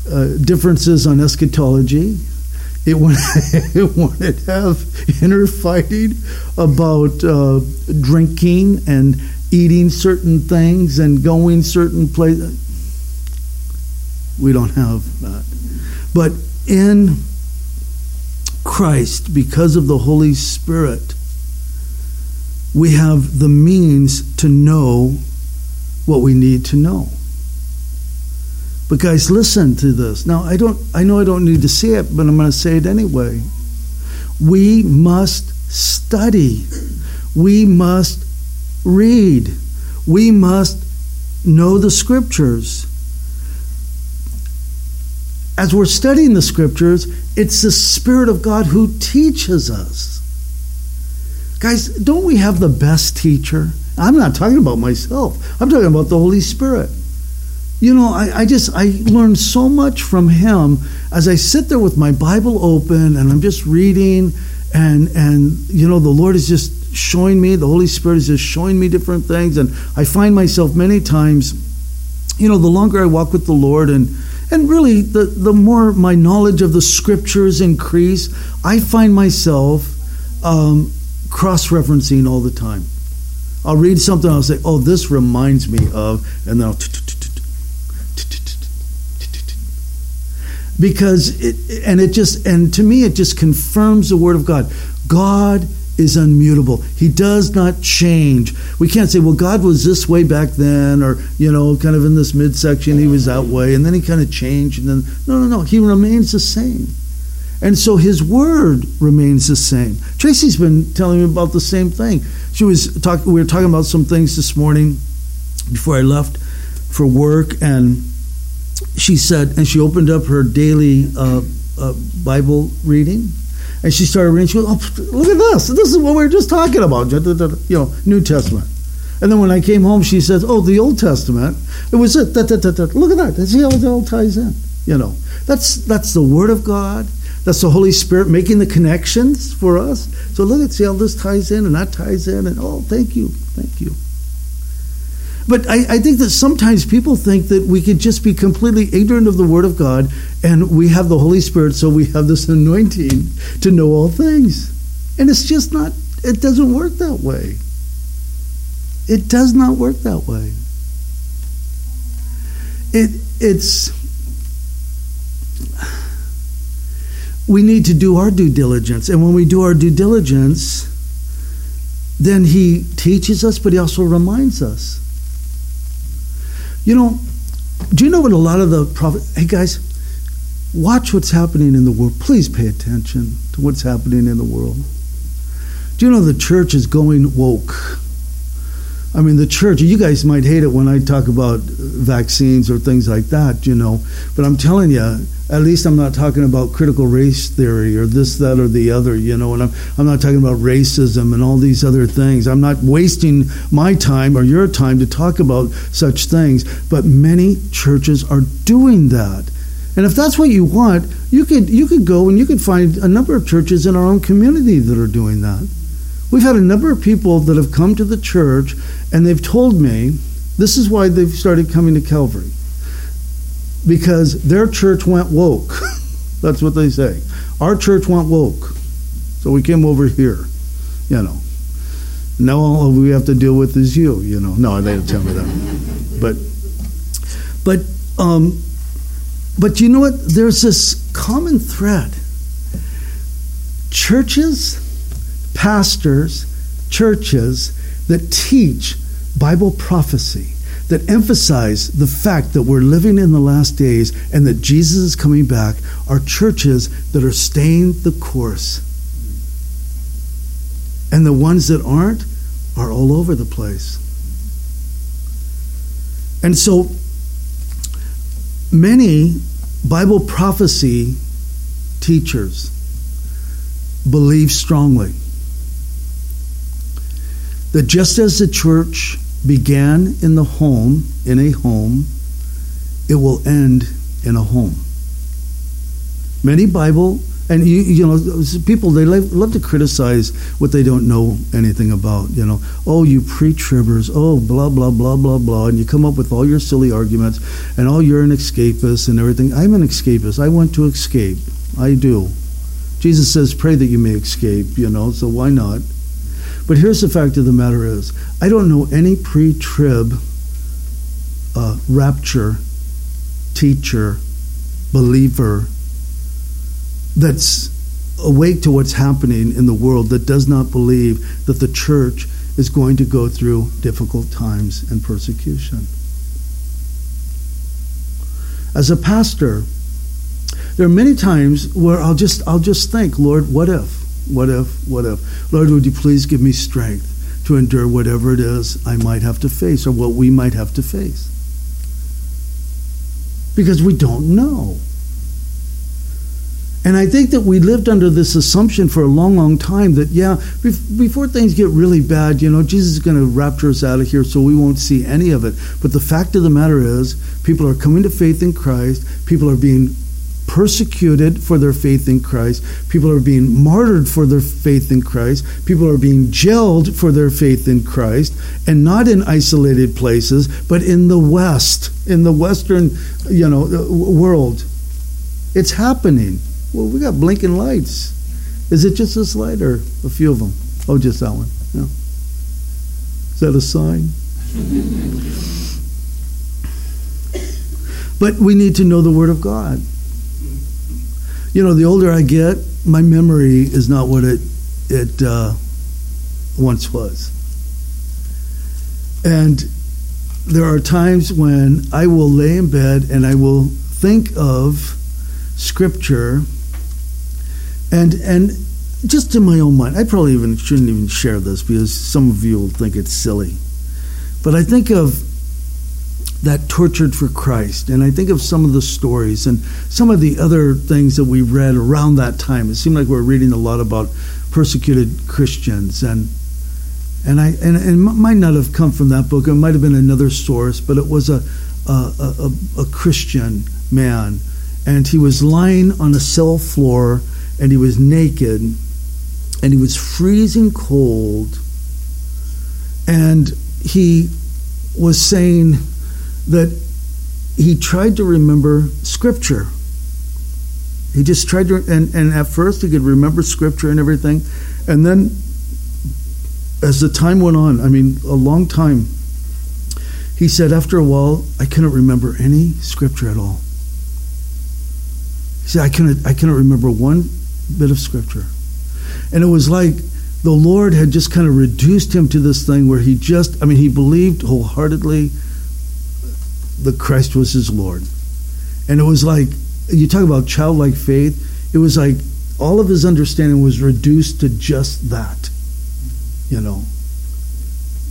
uh, differences on eschatology. It wouldn't, *laughs* it wouldn't have inner fighting about uh, drinking and eating certain things and going certain places. We don't have that. But in Christ, because of the Holy Spirit, we have the means to know what we need to know. But guys, listen to this. Now, I don't I know I don't need to say it, but I'm going to say it anyway. We must study. We must read. We must know the scriptures. As we're studying the scriptures, it's the Spirit of God who teaches us. Guys, don't we have the best teacher? I'm not talking about myself, I'm talking about the Holy Spirit. You know, I, I just I learned so much from him as I sit there with my Bible open and I'm just reading and and you know the Lord is just showing me, the Holy Spirit is just showing me different things and I find myself many times, you know, the longer I walk with the Lord and and really the, the more my knowledge of the scriptures increase, I find myself um, cross-referencing all the time. I'll read something, I'll say, oh, this reminds me of, and then I'll because it and it just and to me it just confirms the word of God. God is unmutable. He does not change. We can't say, well, God was this way back then, or, you know, kind of in this midsection, he was that way, and then he kind of changed, and then, no, no, no, he remains the same. And so his word remains the same. Tracy's been telling me about the same thing. She was talking, we were talking about some things this morning before I left for work, and she said, and she opened up her daily uh, uh, Bible reading, and she started reading. She goes, "Oh, look at this! This is what we were just talking about, you know, New Testament." And then when I came home, she says, "Oh, the Old Testament. It was it. Look at that. See how it all ties in. You know, that's that's the Word of God. That's the Holy Spirit making the connections for us. So look at see how this ties in and that ties in, and oh, thank you, thank you." But I, I, think that sometimes people think that we could just be completely ignorant of the Word of God and we have the Holy Spirit, so we have this anointing to know all things. And it's just not, it doesn't work that way. It does not work that way. It, it's, we need to do our due diligence. And when we do our due diligence, then He teaches us, but He also reminds us. You know, do you know what a lot of the prophet? Hey guys, watch what's happening in the world. Please pay attention to what's happening in the world. Do you know the church is going woke? I mean, the church, you guys might hate it when I talk about vaccines or things like that, you know, but I'm telling you, at least I'm not talking about critical race theory or this, that, or the other, you know, and I'm, I'm not talking about racism and all these other things. I'm not wasting my time or your time to talk about such things, but many churches are doing that. And if that's what you want, you could, you could go and you could find a number of churches in our own community that are doing that. We've had a number of people that have come to the church and they've told me this is why they've started coming to Calvary. Because their church went woke. *laughs* That's what they say. Our church went woke. So we came over here, you know. Now all we have to deal with is you, you know. No, they didn't tell me that. But but um but you know what? There's this common thread. Churches pastors, churches that teach Bible prophecy, that emphasize the fact that we're living in the last days and that Jesus is coming back, are churches that are staying the course. And the ones that aren't are all over the place. And so many Bible prophecy teachers believe strongly that just as the church began in the home, in a home, it will end in a home. Many Bible and you, you know people they love, love, to criticize what they don't know anything about you know. Oh you pre-tribbers. Oh blah blah blah blah blah. And you come up with all your silly arguments and oh you're an escapist and everything. I'm an escapist. I want to escape. I do. Jesus says pray that you may escape you know so why not but here's the fact of the matter is, I don't know any pre-trib uh, rapture teacher, believer that's awake to what's happening in the world that does not believe that the church is going to go through difficult times and persecution. As a pastor, there are many times where I'll just I'll just think, Lord, what if? What if? What if? Lord, would you please give me strength to endure whatever it is I might have to face or what we might have to face? Because we don't know. And I think that we lived under this assumption for a long, long time that, yeah, before things get really bad, you know, Jesus is going to rapture us out of here so we won't see any of it. But the fact of the matter is, people are coming to faith in Christ, people are being persecuted for their faith in Christ. People are being martyred for their faith in Christ. People are being jailed for their faith in Christ, and not in isolated places, but in the West, in the Western, you know, uh, world. It's happening. Well, we got blinking lights. Is it just this light or a few of them? Oh, just that one. No. Is that a sign? *laughs* but we need to know the Word of God. You know, the older I get, my memory is not what it it uh, once was. And there are times when I will lay in bed and I will think of Scripture and and just in my own mind, I probably even shouldn't even share this because some of you will think it's silly. But I think of that tortured for Christ, and I think of some of the stories and some of the other things that we read around that time. It seemed like we are reading a lot about persecuted Christians, and and I and, and might not have come from that book. It might have been another source, but it was a a, a, a Christian man, and he was lying on a cell floor and he was naked and he was freezing cold and he was saying that he tried to remember scripture he just tried to and, and at first he could remember scripture and everything and then as the time went on i mean a long time he said after a while i couldn't remember any scripture at all he said i couldn't i couldn't remember one bit of scripture. And it was like the Lord had just kind of reduced him to this thing where he just, I mean, he believed wholeheartedly that Christ was his Lord. And it was like, you talk about childlike faith, it was like all of his understanding was reduced to just that, you know.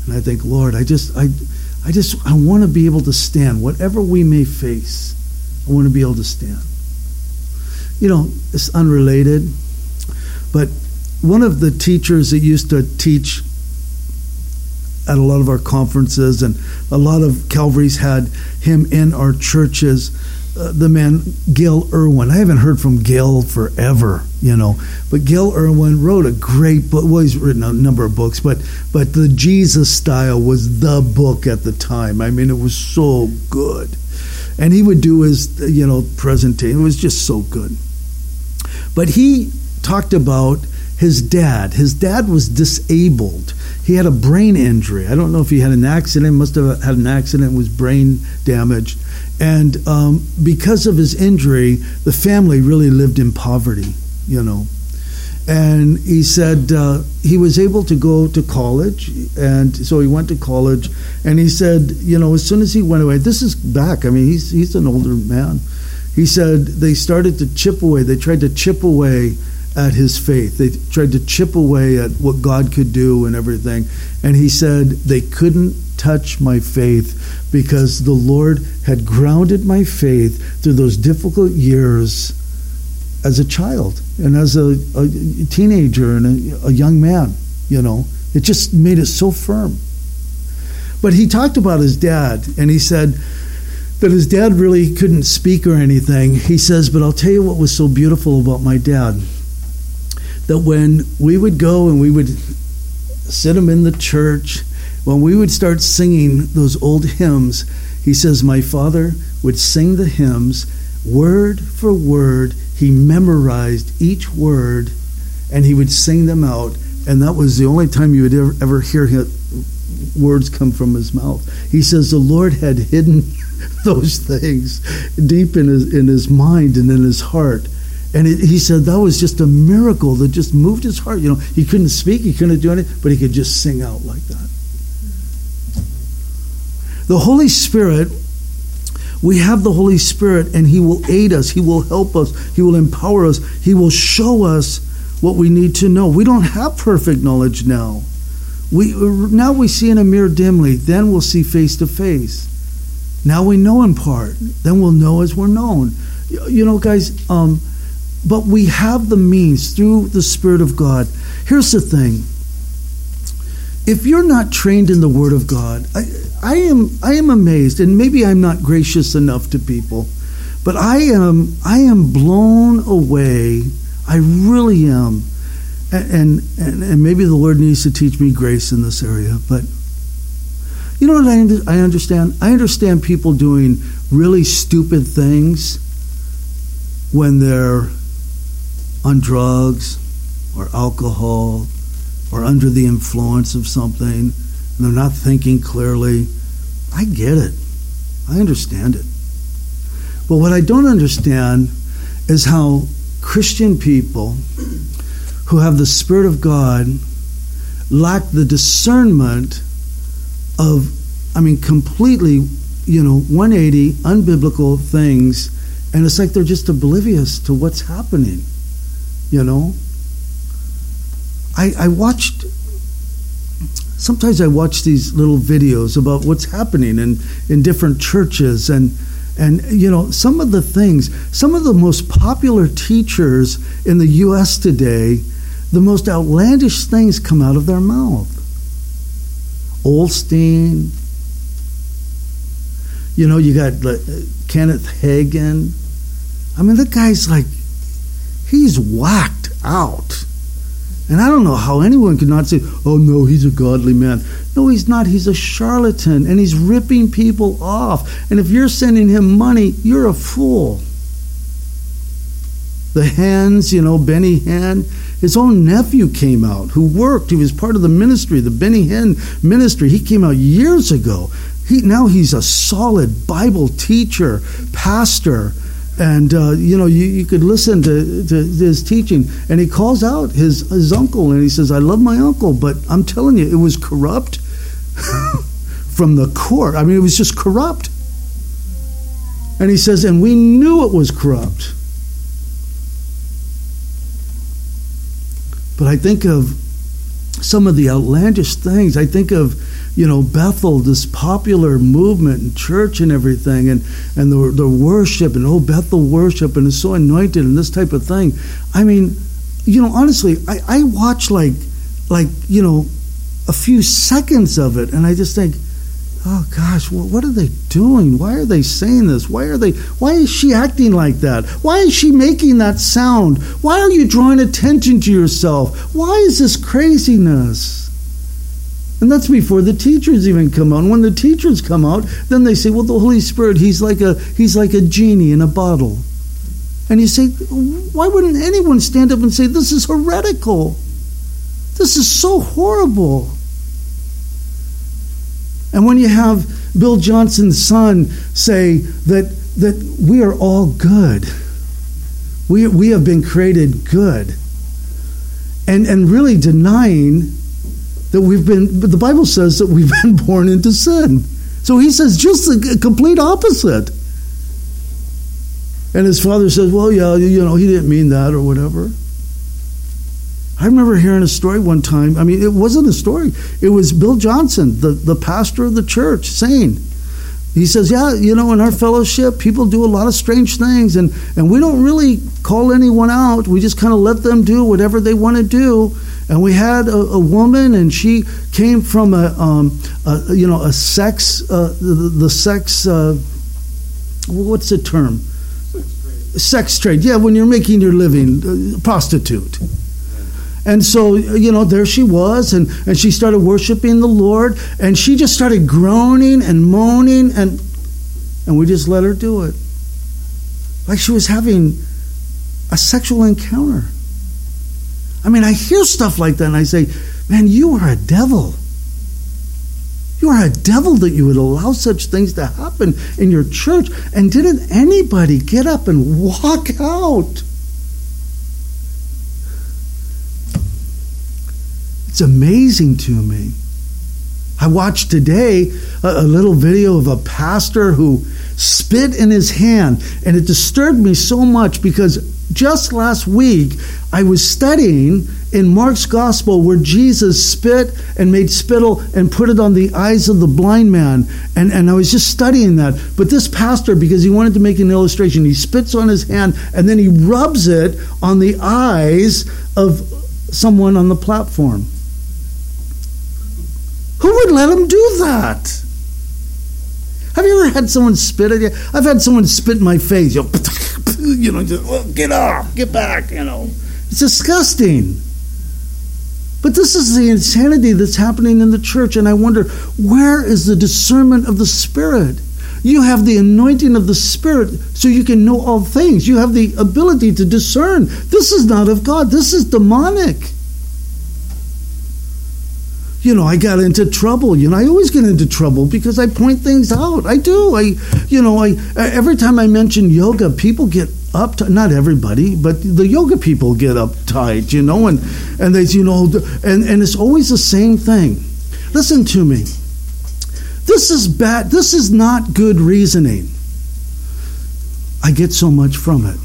And I think, Lord, I just, I, I just, I want to be able to stand. Whatever we may face, I want to be able to stand you know, it's unrelated, but one of the teachers that used to teach at a lot of our conferences, and a lot of Calvary's had him in our churches. Uh, the man Gayle Erwin. I haven't heard from Gayle forever, you know, but Gayle Erwin wrote a great book. Well, he's written a number of books, but but the Jesus Style was the book at the time. I mean, it was so good, and he would do his you know presentation. It was just so good. But he talked about his dad. His dad was disabled. He had a brain injury. I don't know if he had an accident, must have had an accident, was brain damaged. And um, because of his injury, the family really lived in poverty, you know. And he said uh, he was able to go to college, and so he went to college. And he said, you know, as soon as he went away, this is back. I mean, he's he's an older man. He said they started to chip away. They tried to chip away at his faith. They tried to chip away at what God could do and everything. And he said they couldn't touch my faith because the Lord had grounded my faith through those difficult years as a child and as a, a teenager and a, a young man. You know, it just made it so firm. But he talked about his dad and he said, that his dad really couldn't speak or anything. He says, But I'll tell you what was so beautiful about my dad. That when we would go and we would sit him in the church, when we would start singing those old hymns, he says, My father would sing the hymns word for word. He memorized each word and he would sing them out. And that was the only time you would ever, ever hear him, words come from his mouth. He says, The Lord had hidden *laughs* those things deep in his, in his mind and in his heart. And it, he said that was just a miracle that just moved his heart. You know, he couldn't speak, he couldn't do anything, but he could just sing out like that. The Holy Spirit, we have the Holy Spirit, and He will aid us, He will help us, He will empower us, He will show us what we need to know. We don't have perfect knowledge now. We now we see in a mirror dimly, then we'll see face to face. Now we know in part, then we'll know as we're known. You know, guys, um, but we have the means through the Spirit of God. Here's the thing. If you're not trained in the Word of God, I, I am I am amazed, and maybe I'm not gracious enough to people, but I am I am blown away. I really am and, and, and maybe the Lord needs to teach me grace in this area, but you know what I, I understand? I understand people doing really stupid things when they're on drugs or alcohol or under the influence of something and they're not thinking clearly. I get it. I understand it. But what I don't understand is how Christian people who have the Spirit of God lack the discernment of, I mean, completely, you know, 180 unbiblical things. And it's like they're just oblivious to what's happening, you know? I, I watched, sometimes I watch these little videos about what's happening in, in different churches and, and you know some of the things some of the most popular teachers in the US today the most outlandish things come out of their mouth. Osteen, you know, you got uh, Kenneth Hagin. I mean, the guy's like, he's whacked out. And I don't know how anyone could not say, oh no, he's a godly man. No, he's not. He's a charlatan and he's ripping people off. And if you're sending him money, you're a fool. The Hands, you know, Benny Hinn, his own nephew came out who worked. He was part of the ministry, the Benny Hinn ministry. He came out years ago. He, now he's a solid Bible teacher, pastor. And, uh, you know, you, you could listen to, to his teaching. And he calls out his, his uncle and he says, I love my uncle, but I'm telling you, it was corrupt *laughs* from the court. I mean, it was just corrupt. And he says, and we knew it was corrupt. But I think of some of the outlandish things. I think of, you know, Bethel, this popular movement and church and everything, and, and the, the worship, and oh, Bethel worship, and it's so anointed, and this type of thing. I mean, you know, honestly, I, I watch like, like, you know, a few seconds of it, and I just think, oh gosh, what are they doing? Why are they saying this? Why are they? Why is she acting like that? Why is she making that sound? Why are you drawing attention to yourself? Why is this craziness? And that's before the teachers even come out. When the teachers come out, then they say, "Well, the Holy Spirit, he's like a he's like a genie in a bottle." And you say, "Why wouldn't anyone stand up and say this is heretical? This is so horrible." And when you have Bill Johnson's son say that, that we are all good, we, we have been created good, and, and really denying that we've been, but the Bible says that we've *laughs* been born into sin. So he says just the complete opposite. And his father says, well, yeah, you know, he didn't mean that or whatever. I remember hearing a story one time. I mean, it wasn't a story. It was Bill Johnson, the, the pastor of the church, saying, he says, Yeah, you know, in our fellowship, people do a lot of strange things, and, and we don't really call anyone out. We just kind of let them do whatever they want to do. And we had a, a woman, and she came from a, um, a you know, a sex, uh, the, the, sex, uh, what's the term? Sex trade. sex trade. Yeah, when you're making your living, uh, prostitute. And so, you know, there she was, and, and she started worshiping the Lord, and she just started groaning and moaning, and, and we just let her do it. Like she was having a sexual encounter. I mean, I hear stuff like that, and I say, man, you are a devil. You are a devil that you would allow such things to happen in your church. And didn't anybody get up and walk out? It's amazing to me I watched today a, a, little video of a pastor who spit in his hand, and it disturbed me so much because just last week I was studying in Mark's gospel where Jesus spit and made spittle and put it on the eyes of the blind man. And, and I was just studying that. But this pastor, because he wanted to make an illustration, he spits on his hand and then he rubs it on the eyes of someone on the platform. Who would let him do that? Have you ever had someone spit at you? I've had someone spit in my face. You know, *laughs* you know just, get off, get back, you know. It's disgusting. But this is the insanity that's happening in the church, and I wonder where is the discernment of the Spirit? You have the anointing of the Spirit so you can know all things. You have the ability to discern. This is not of God, this is demonic you know, I got into trouble. You know, I always get into trouble because I point things out. I do. I, you know, I every time I mention yoga, people get up. Not everybody, but the yoga people get uptight. You know, and and they, you know, and and it's always the same thing. Listen to me. This is bad. This is not good reasoning. I get so much from it.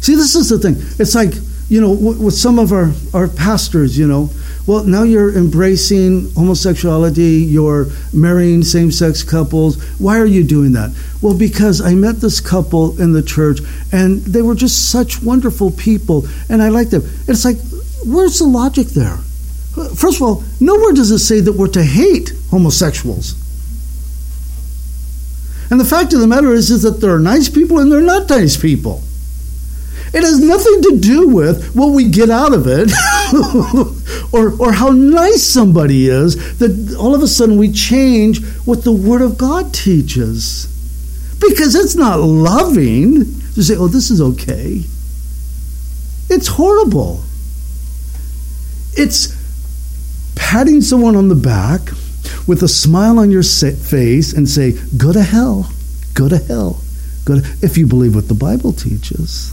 See, this is the thing. It's like you know, with some of our, our pastors, you know, well, now you're embracing homosexuality, you're marrying same sex couples. Why are you doing that? Well, because I met this couple in the church and they were just such wonderful people and I like them. It's like, where's the logic there? First of all, nowhere does it say that we're to hate homosexuals. And the fact of the matter is, is that there are nice people and there are not nice people. It has nothing to do with what we get out of it *laughs* or, or how nice somebody is that all of a sudden we change what the Word of God teaches. Because it's not loving to say, oh, this is okay. It's horrible. It's patting someone on the back with a smile on your face and say, go to hell, go to hell, go to, if you believe what the Bible teaches.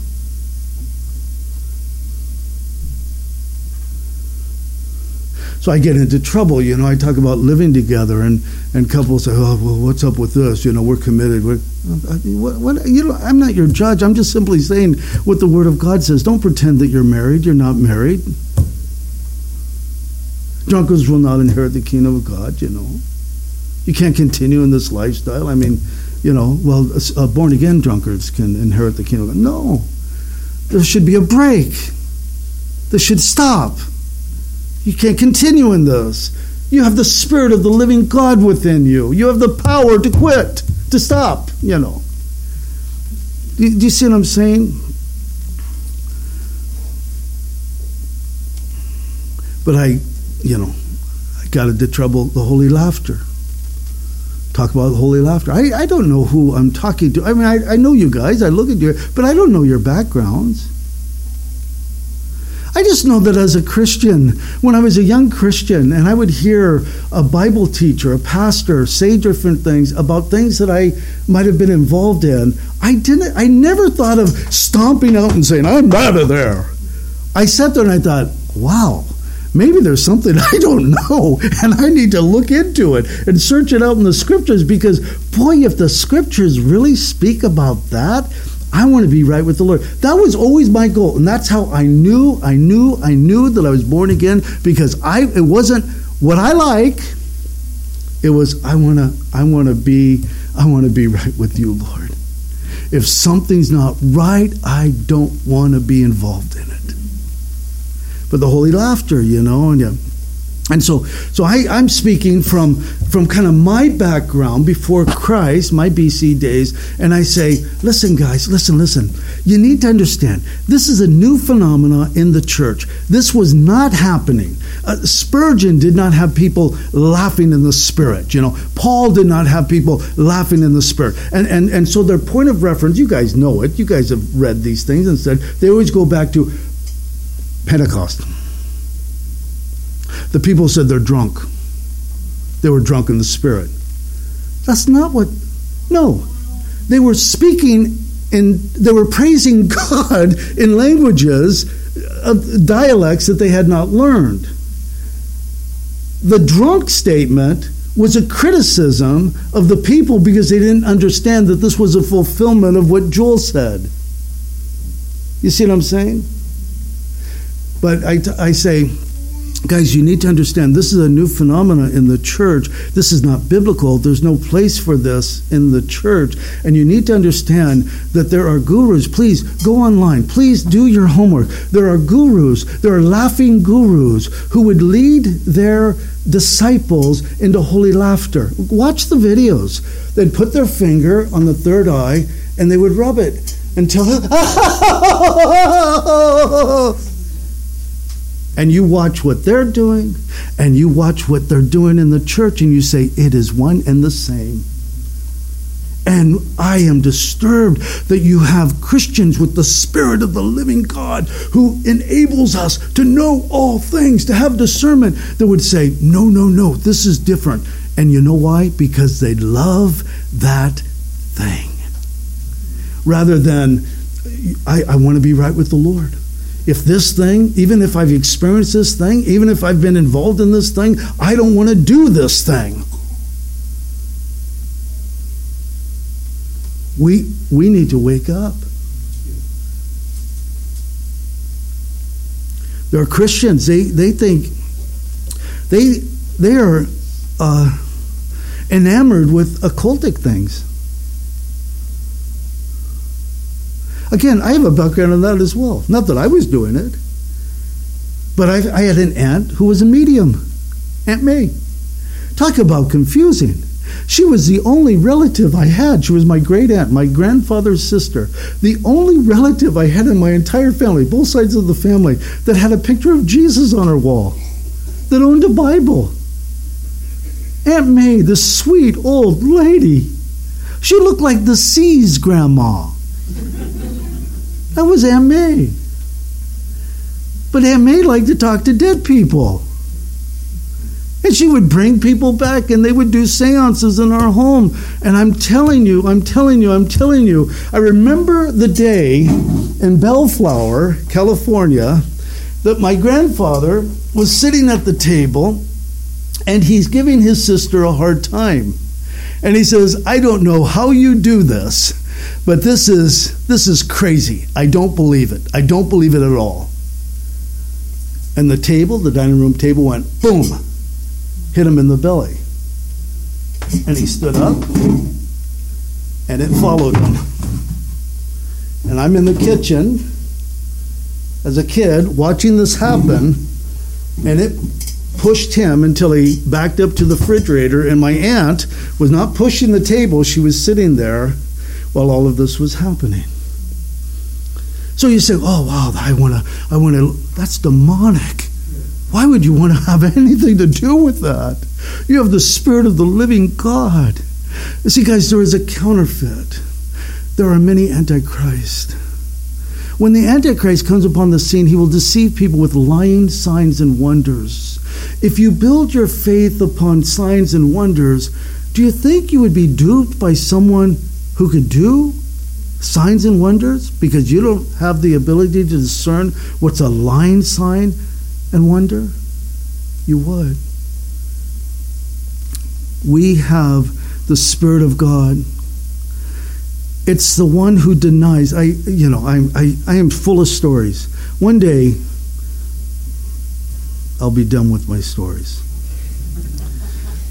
So I get into trouble. You know, I talk about living together, and, and couples say, "Oh, well, what's up with this? You know, we're committed." We're, what, what, you know, I'm not your judge. I'm just simply saying what the Word of God says. Don't pretend that you're married. You're not married. Drunkards will not inherit the kingdom of God. You know, you can't continue in this lifestyle. I mean, you know, well, uh, born again drunkards can inherit the kingdom. No, there should be a break. This should stop. You can't continue in those. You have the Spirit of the living God within you. You have the power to quit, to stop, you know. Do, you see what I'm saying? But I, you know, I got into trouble, the holy laughter. Talk about the holy laughter. I, I don't know who I'm talking to. I mean, I, I know you guys, I look at you, but I don't know your backgrounds. I just know that as a Christian, when I was a young Christian and I would hear a Bible teacher, a pastor say different things about things that I might have been involved in, I didn't I never thought of stomping out and saying, I'm out of there. I sat there and I thought, wow, maybe there's something *laughs* I don't know and I need to look into it and search it out in the scriptures because boy, if the scriptures really speak about that, I want to be right with the Lord. That was always my goal. And that's how I knew, I knew, I knew that I was born again because I it wasn't what I like. It was I want to I want to be I want to be right with you, Lord. If something's not right, I don't want to be involved in it. But the holy laughter, you know, and yeah and so, so I, I'm speaking from, from kind of my background before Christ, my BC days, and I say, listen, guys, listen, listen. You need to understand this is a new phenomena in the church. This was not happening. Uh, Spurgeon did not have people laughing in the spirit. You know, Paul did not have people laughing in the spirit. And, and, and so their point of reference, you guys know it, you guys have read these things and said, they always go back to Pentecost the people said they're drunk. They were drunk in the spirit. That's not what, no. They were speaking and they were praising *laughs* God in languages, uh, of dialects that they had not learned. The drunk statement was a criticism of the people because they didn't understand that this was a fulfillment of what Joel said. You see what I'm saying? But I, I say, guys, you need to understand this is a new phenomenon in the church. This is not biblical. There's no place for this in the church. And you need to understand that there are gurus. Please go online. Please do your homework. There are gurus. There are laughing gurus who would lead their disciples into holy laughter. Watch the videos. They'd put their finger on the third eye and they would rub it until. *laughs* and you watch what they're doing, and you watch what they're doing in the church, and you say, it is one and the same. And I am disturbed that you have Christians with the Spirit of the living God who enables us to know all things, to have discernment that would say, no, no, no, this is different. And you know why? Because they love that thing. Rather than, I, I want to be right with the Lord if this thing, even if I've experienced this thing, even if I've been involved in this thing, I don't want to do this thing. We, we need to wake up. There are Christians, they, they think, they, they are uh, enamored with occultic things. Again, I have a background in that as well. Not that I was doing it, but I, I had an aunt who was a medium, Aunt May. Talk about confusing. She was the only relative I had. She was my great aunt, my grandfather's sister. The only relative I had in my entire family, both sides of the family, that had a picture of Jesus on her wall, that owned a Bible. Aunt May, the sweet old lady. She looked like the See's grandma. That was Aunt May. But Aunt May liked to talk to dead people. And she would bring people back and they would do seances in our home. And I'm telling you, I'm telling you, I'm telling you, I remember the day in Bellflower, California, that my grandfather was sitting at the table and he's giving his sister a hard time. And he says, I don't know how you do this but this is this is crazy. I don't believe it. I don't believe it at all. And the table, the dining room table went boom, hit him in the belly. And he stood up and it followed him. And I'm in the kitchen as a kid watching this happen and it pushed him until he backed up to the refrigerator and my aunt was not pushing the table she was sitting there while all of this was happening. So you say, "Oh wow, I want to I want to that's demonic." Why would you want to have *laughs* anything to do with that? You have the spirit of the living God. You see guys, there is a counterfeit. There are many antichrist. When the antichrist comes upon the scene, he will deceive people with lying signs and wonders. If you build your faith upon signs and wonders, do you think you would be duped by someone who could do signs and wonders because you don't have the ability to discern what's a lying sign and wonder? You would. We have the Spirit of God. It's the one who denies. I, you know, I, I, I am full of stories. One day, I'll be done with my stories.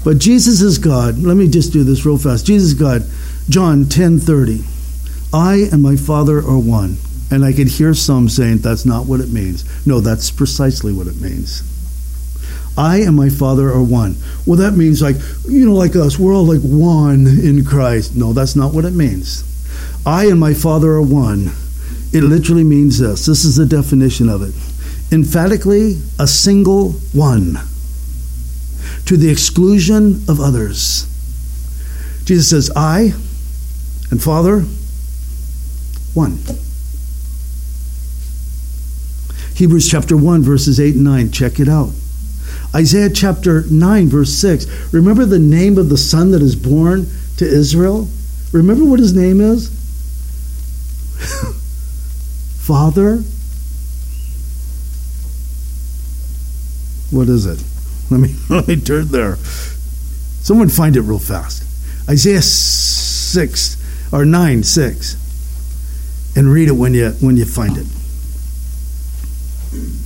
But Jesus is God. Let me just do this real fast. Jesus is God. John 10:30. I and my Father are one. And I could hear some saying that's not what it means. No, that's precisely what it means. I and my Father are one. Well, that means like, you know, like us, we're all like one in Christ. No, that's not what it means. I and my Father are one. It literally means this. This is the definition of it. Emphatically, a single one to the exclusion of others. Jesus says, I and Father, one. Hebrews chapter 1, verses 8 and 9. Check it out. Isaiah chapter 9, verse 6. Remember the name of the son that is born to Israel? Remember what his name is? *laughs* Father? What is it? *laughs* Let me let me turn there. Someone find it real fast. Isaiah six or nine six, and read it when you when you find it.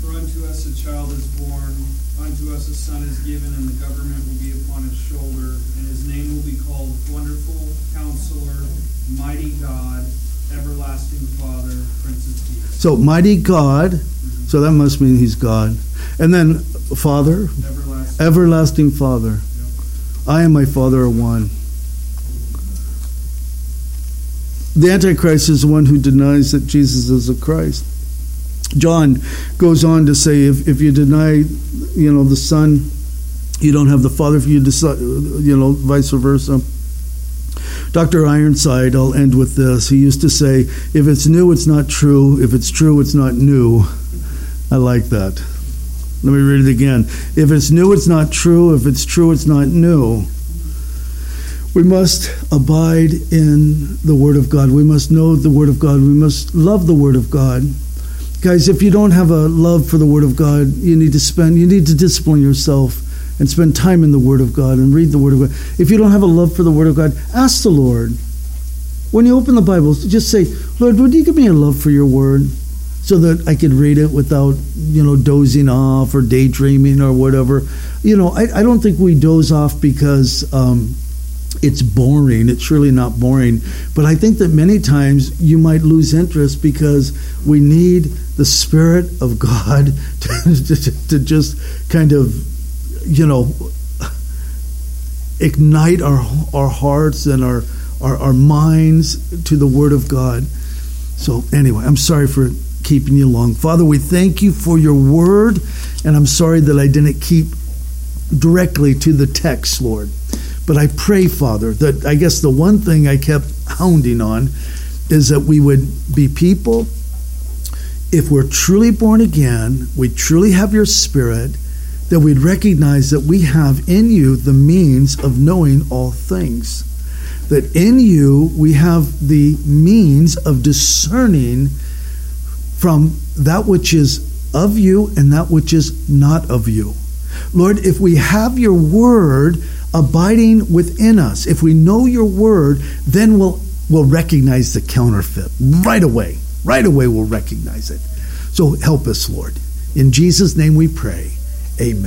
For unto us a child is born, unto us a son is given, and the government will be upon his shoulder, and his name will be called Wonderful Counselor, Mighty God, Everlasting Father, Prince of Peace. So mighty God. So that must mean he's God. And then Father, Everlasting. everlasting Father. I and my Father are one. The Antichrist is the one who denies that Jesus is the Christ. John goes on to say, if, if you deny, you know, the Son, you don't have the Father. If you decide, you know, vice versa. Dr. Ironside, I'll end with this. He used to say, if it's new, it's not true. If it's true, it's not new. I like that. Let me read it again. If it's new, it's not true. If it's true, it's not new. We must abide in the Word of God. We must know the Word of God. We must love the Word of God. Guys, if you don't have a love for the Word of God, you need to spend, you need to discipline yourself and spend time in the Word of God and read the Word of God. If you don't have a love for the Word of God, ask the Lord. When you open the Bible, just say, Lord, would you give me a love for your Word? so that I could read it without, you know, dozing off or daydreaming or whatever. You know, I, I don't think we doze off because um, it's boring. It's surely not boring. But I think that many times you might lose interest because we need the Spirit of God *laughs* to, to, to just kind of, you know, ignite our, our hearts and our, our, our minds to the Word of God. So, anyway, I'm sorry for keeping you long. Father, we thank you for your word, and I'm sorry that I didn't keep directly to the text, Lord. But I pray, Father, that I guess the one thing I kept hounding on is that we would be people, if we're truly born again, we truly have your spirit, that we'd recognize that we have in you the means of knowing all things. That in you we have the means of discerning from that which is of you and that which is not of you. Lord, if we have your word abiding within us, if we know your word, then we'll, we'll recognize the counterfeit right away. Right away, we'll recognize it. So help us, Lord. In Jesus' name we pray. Amen.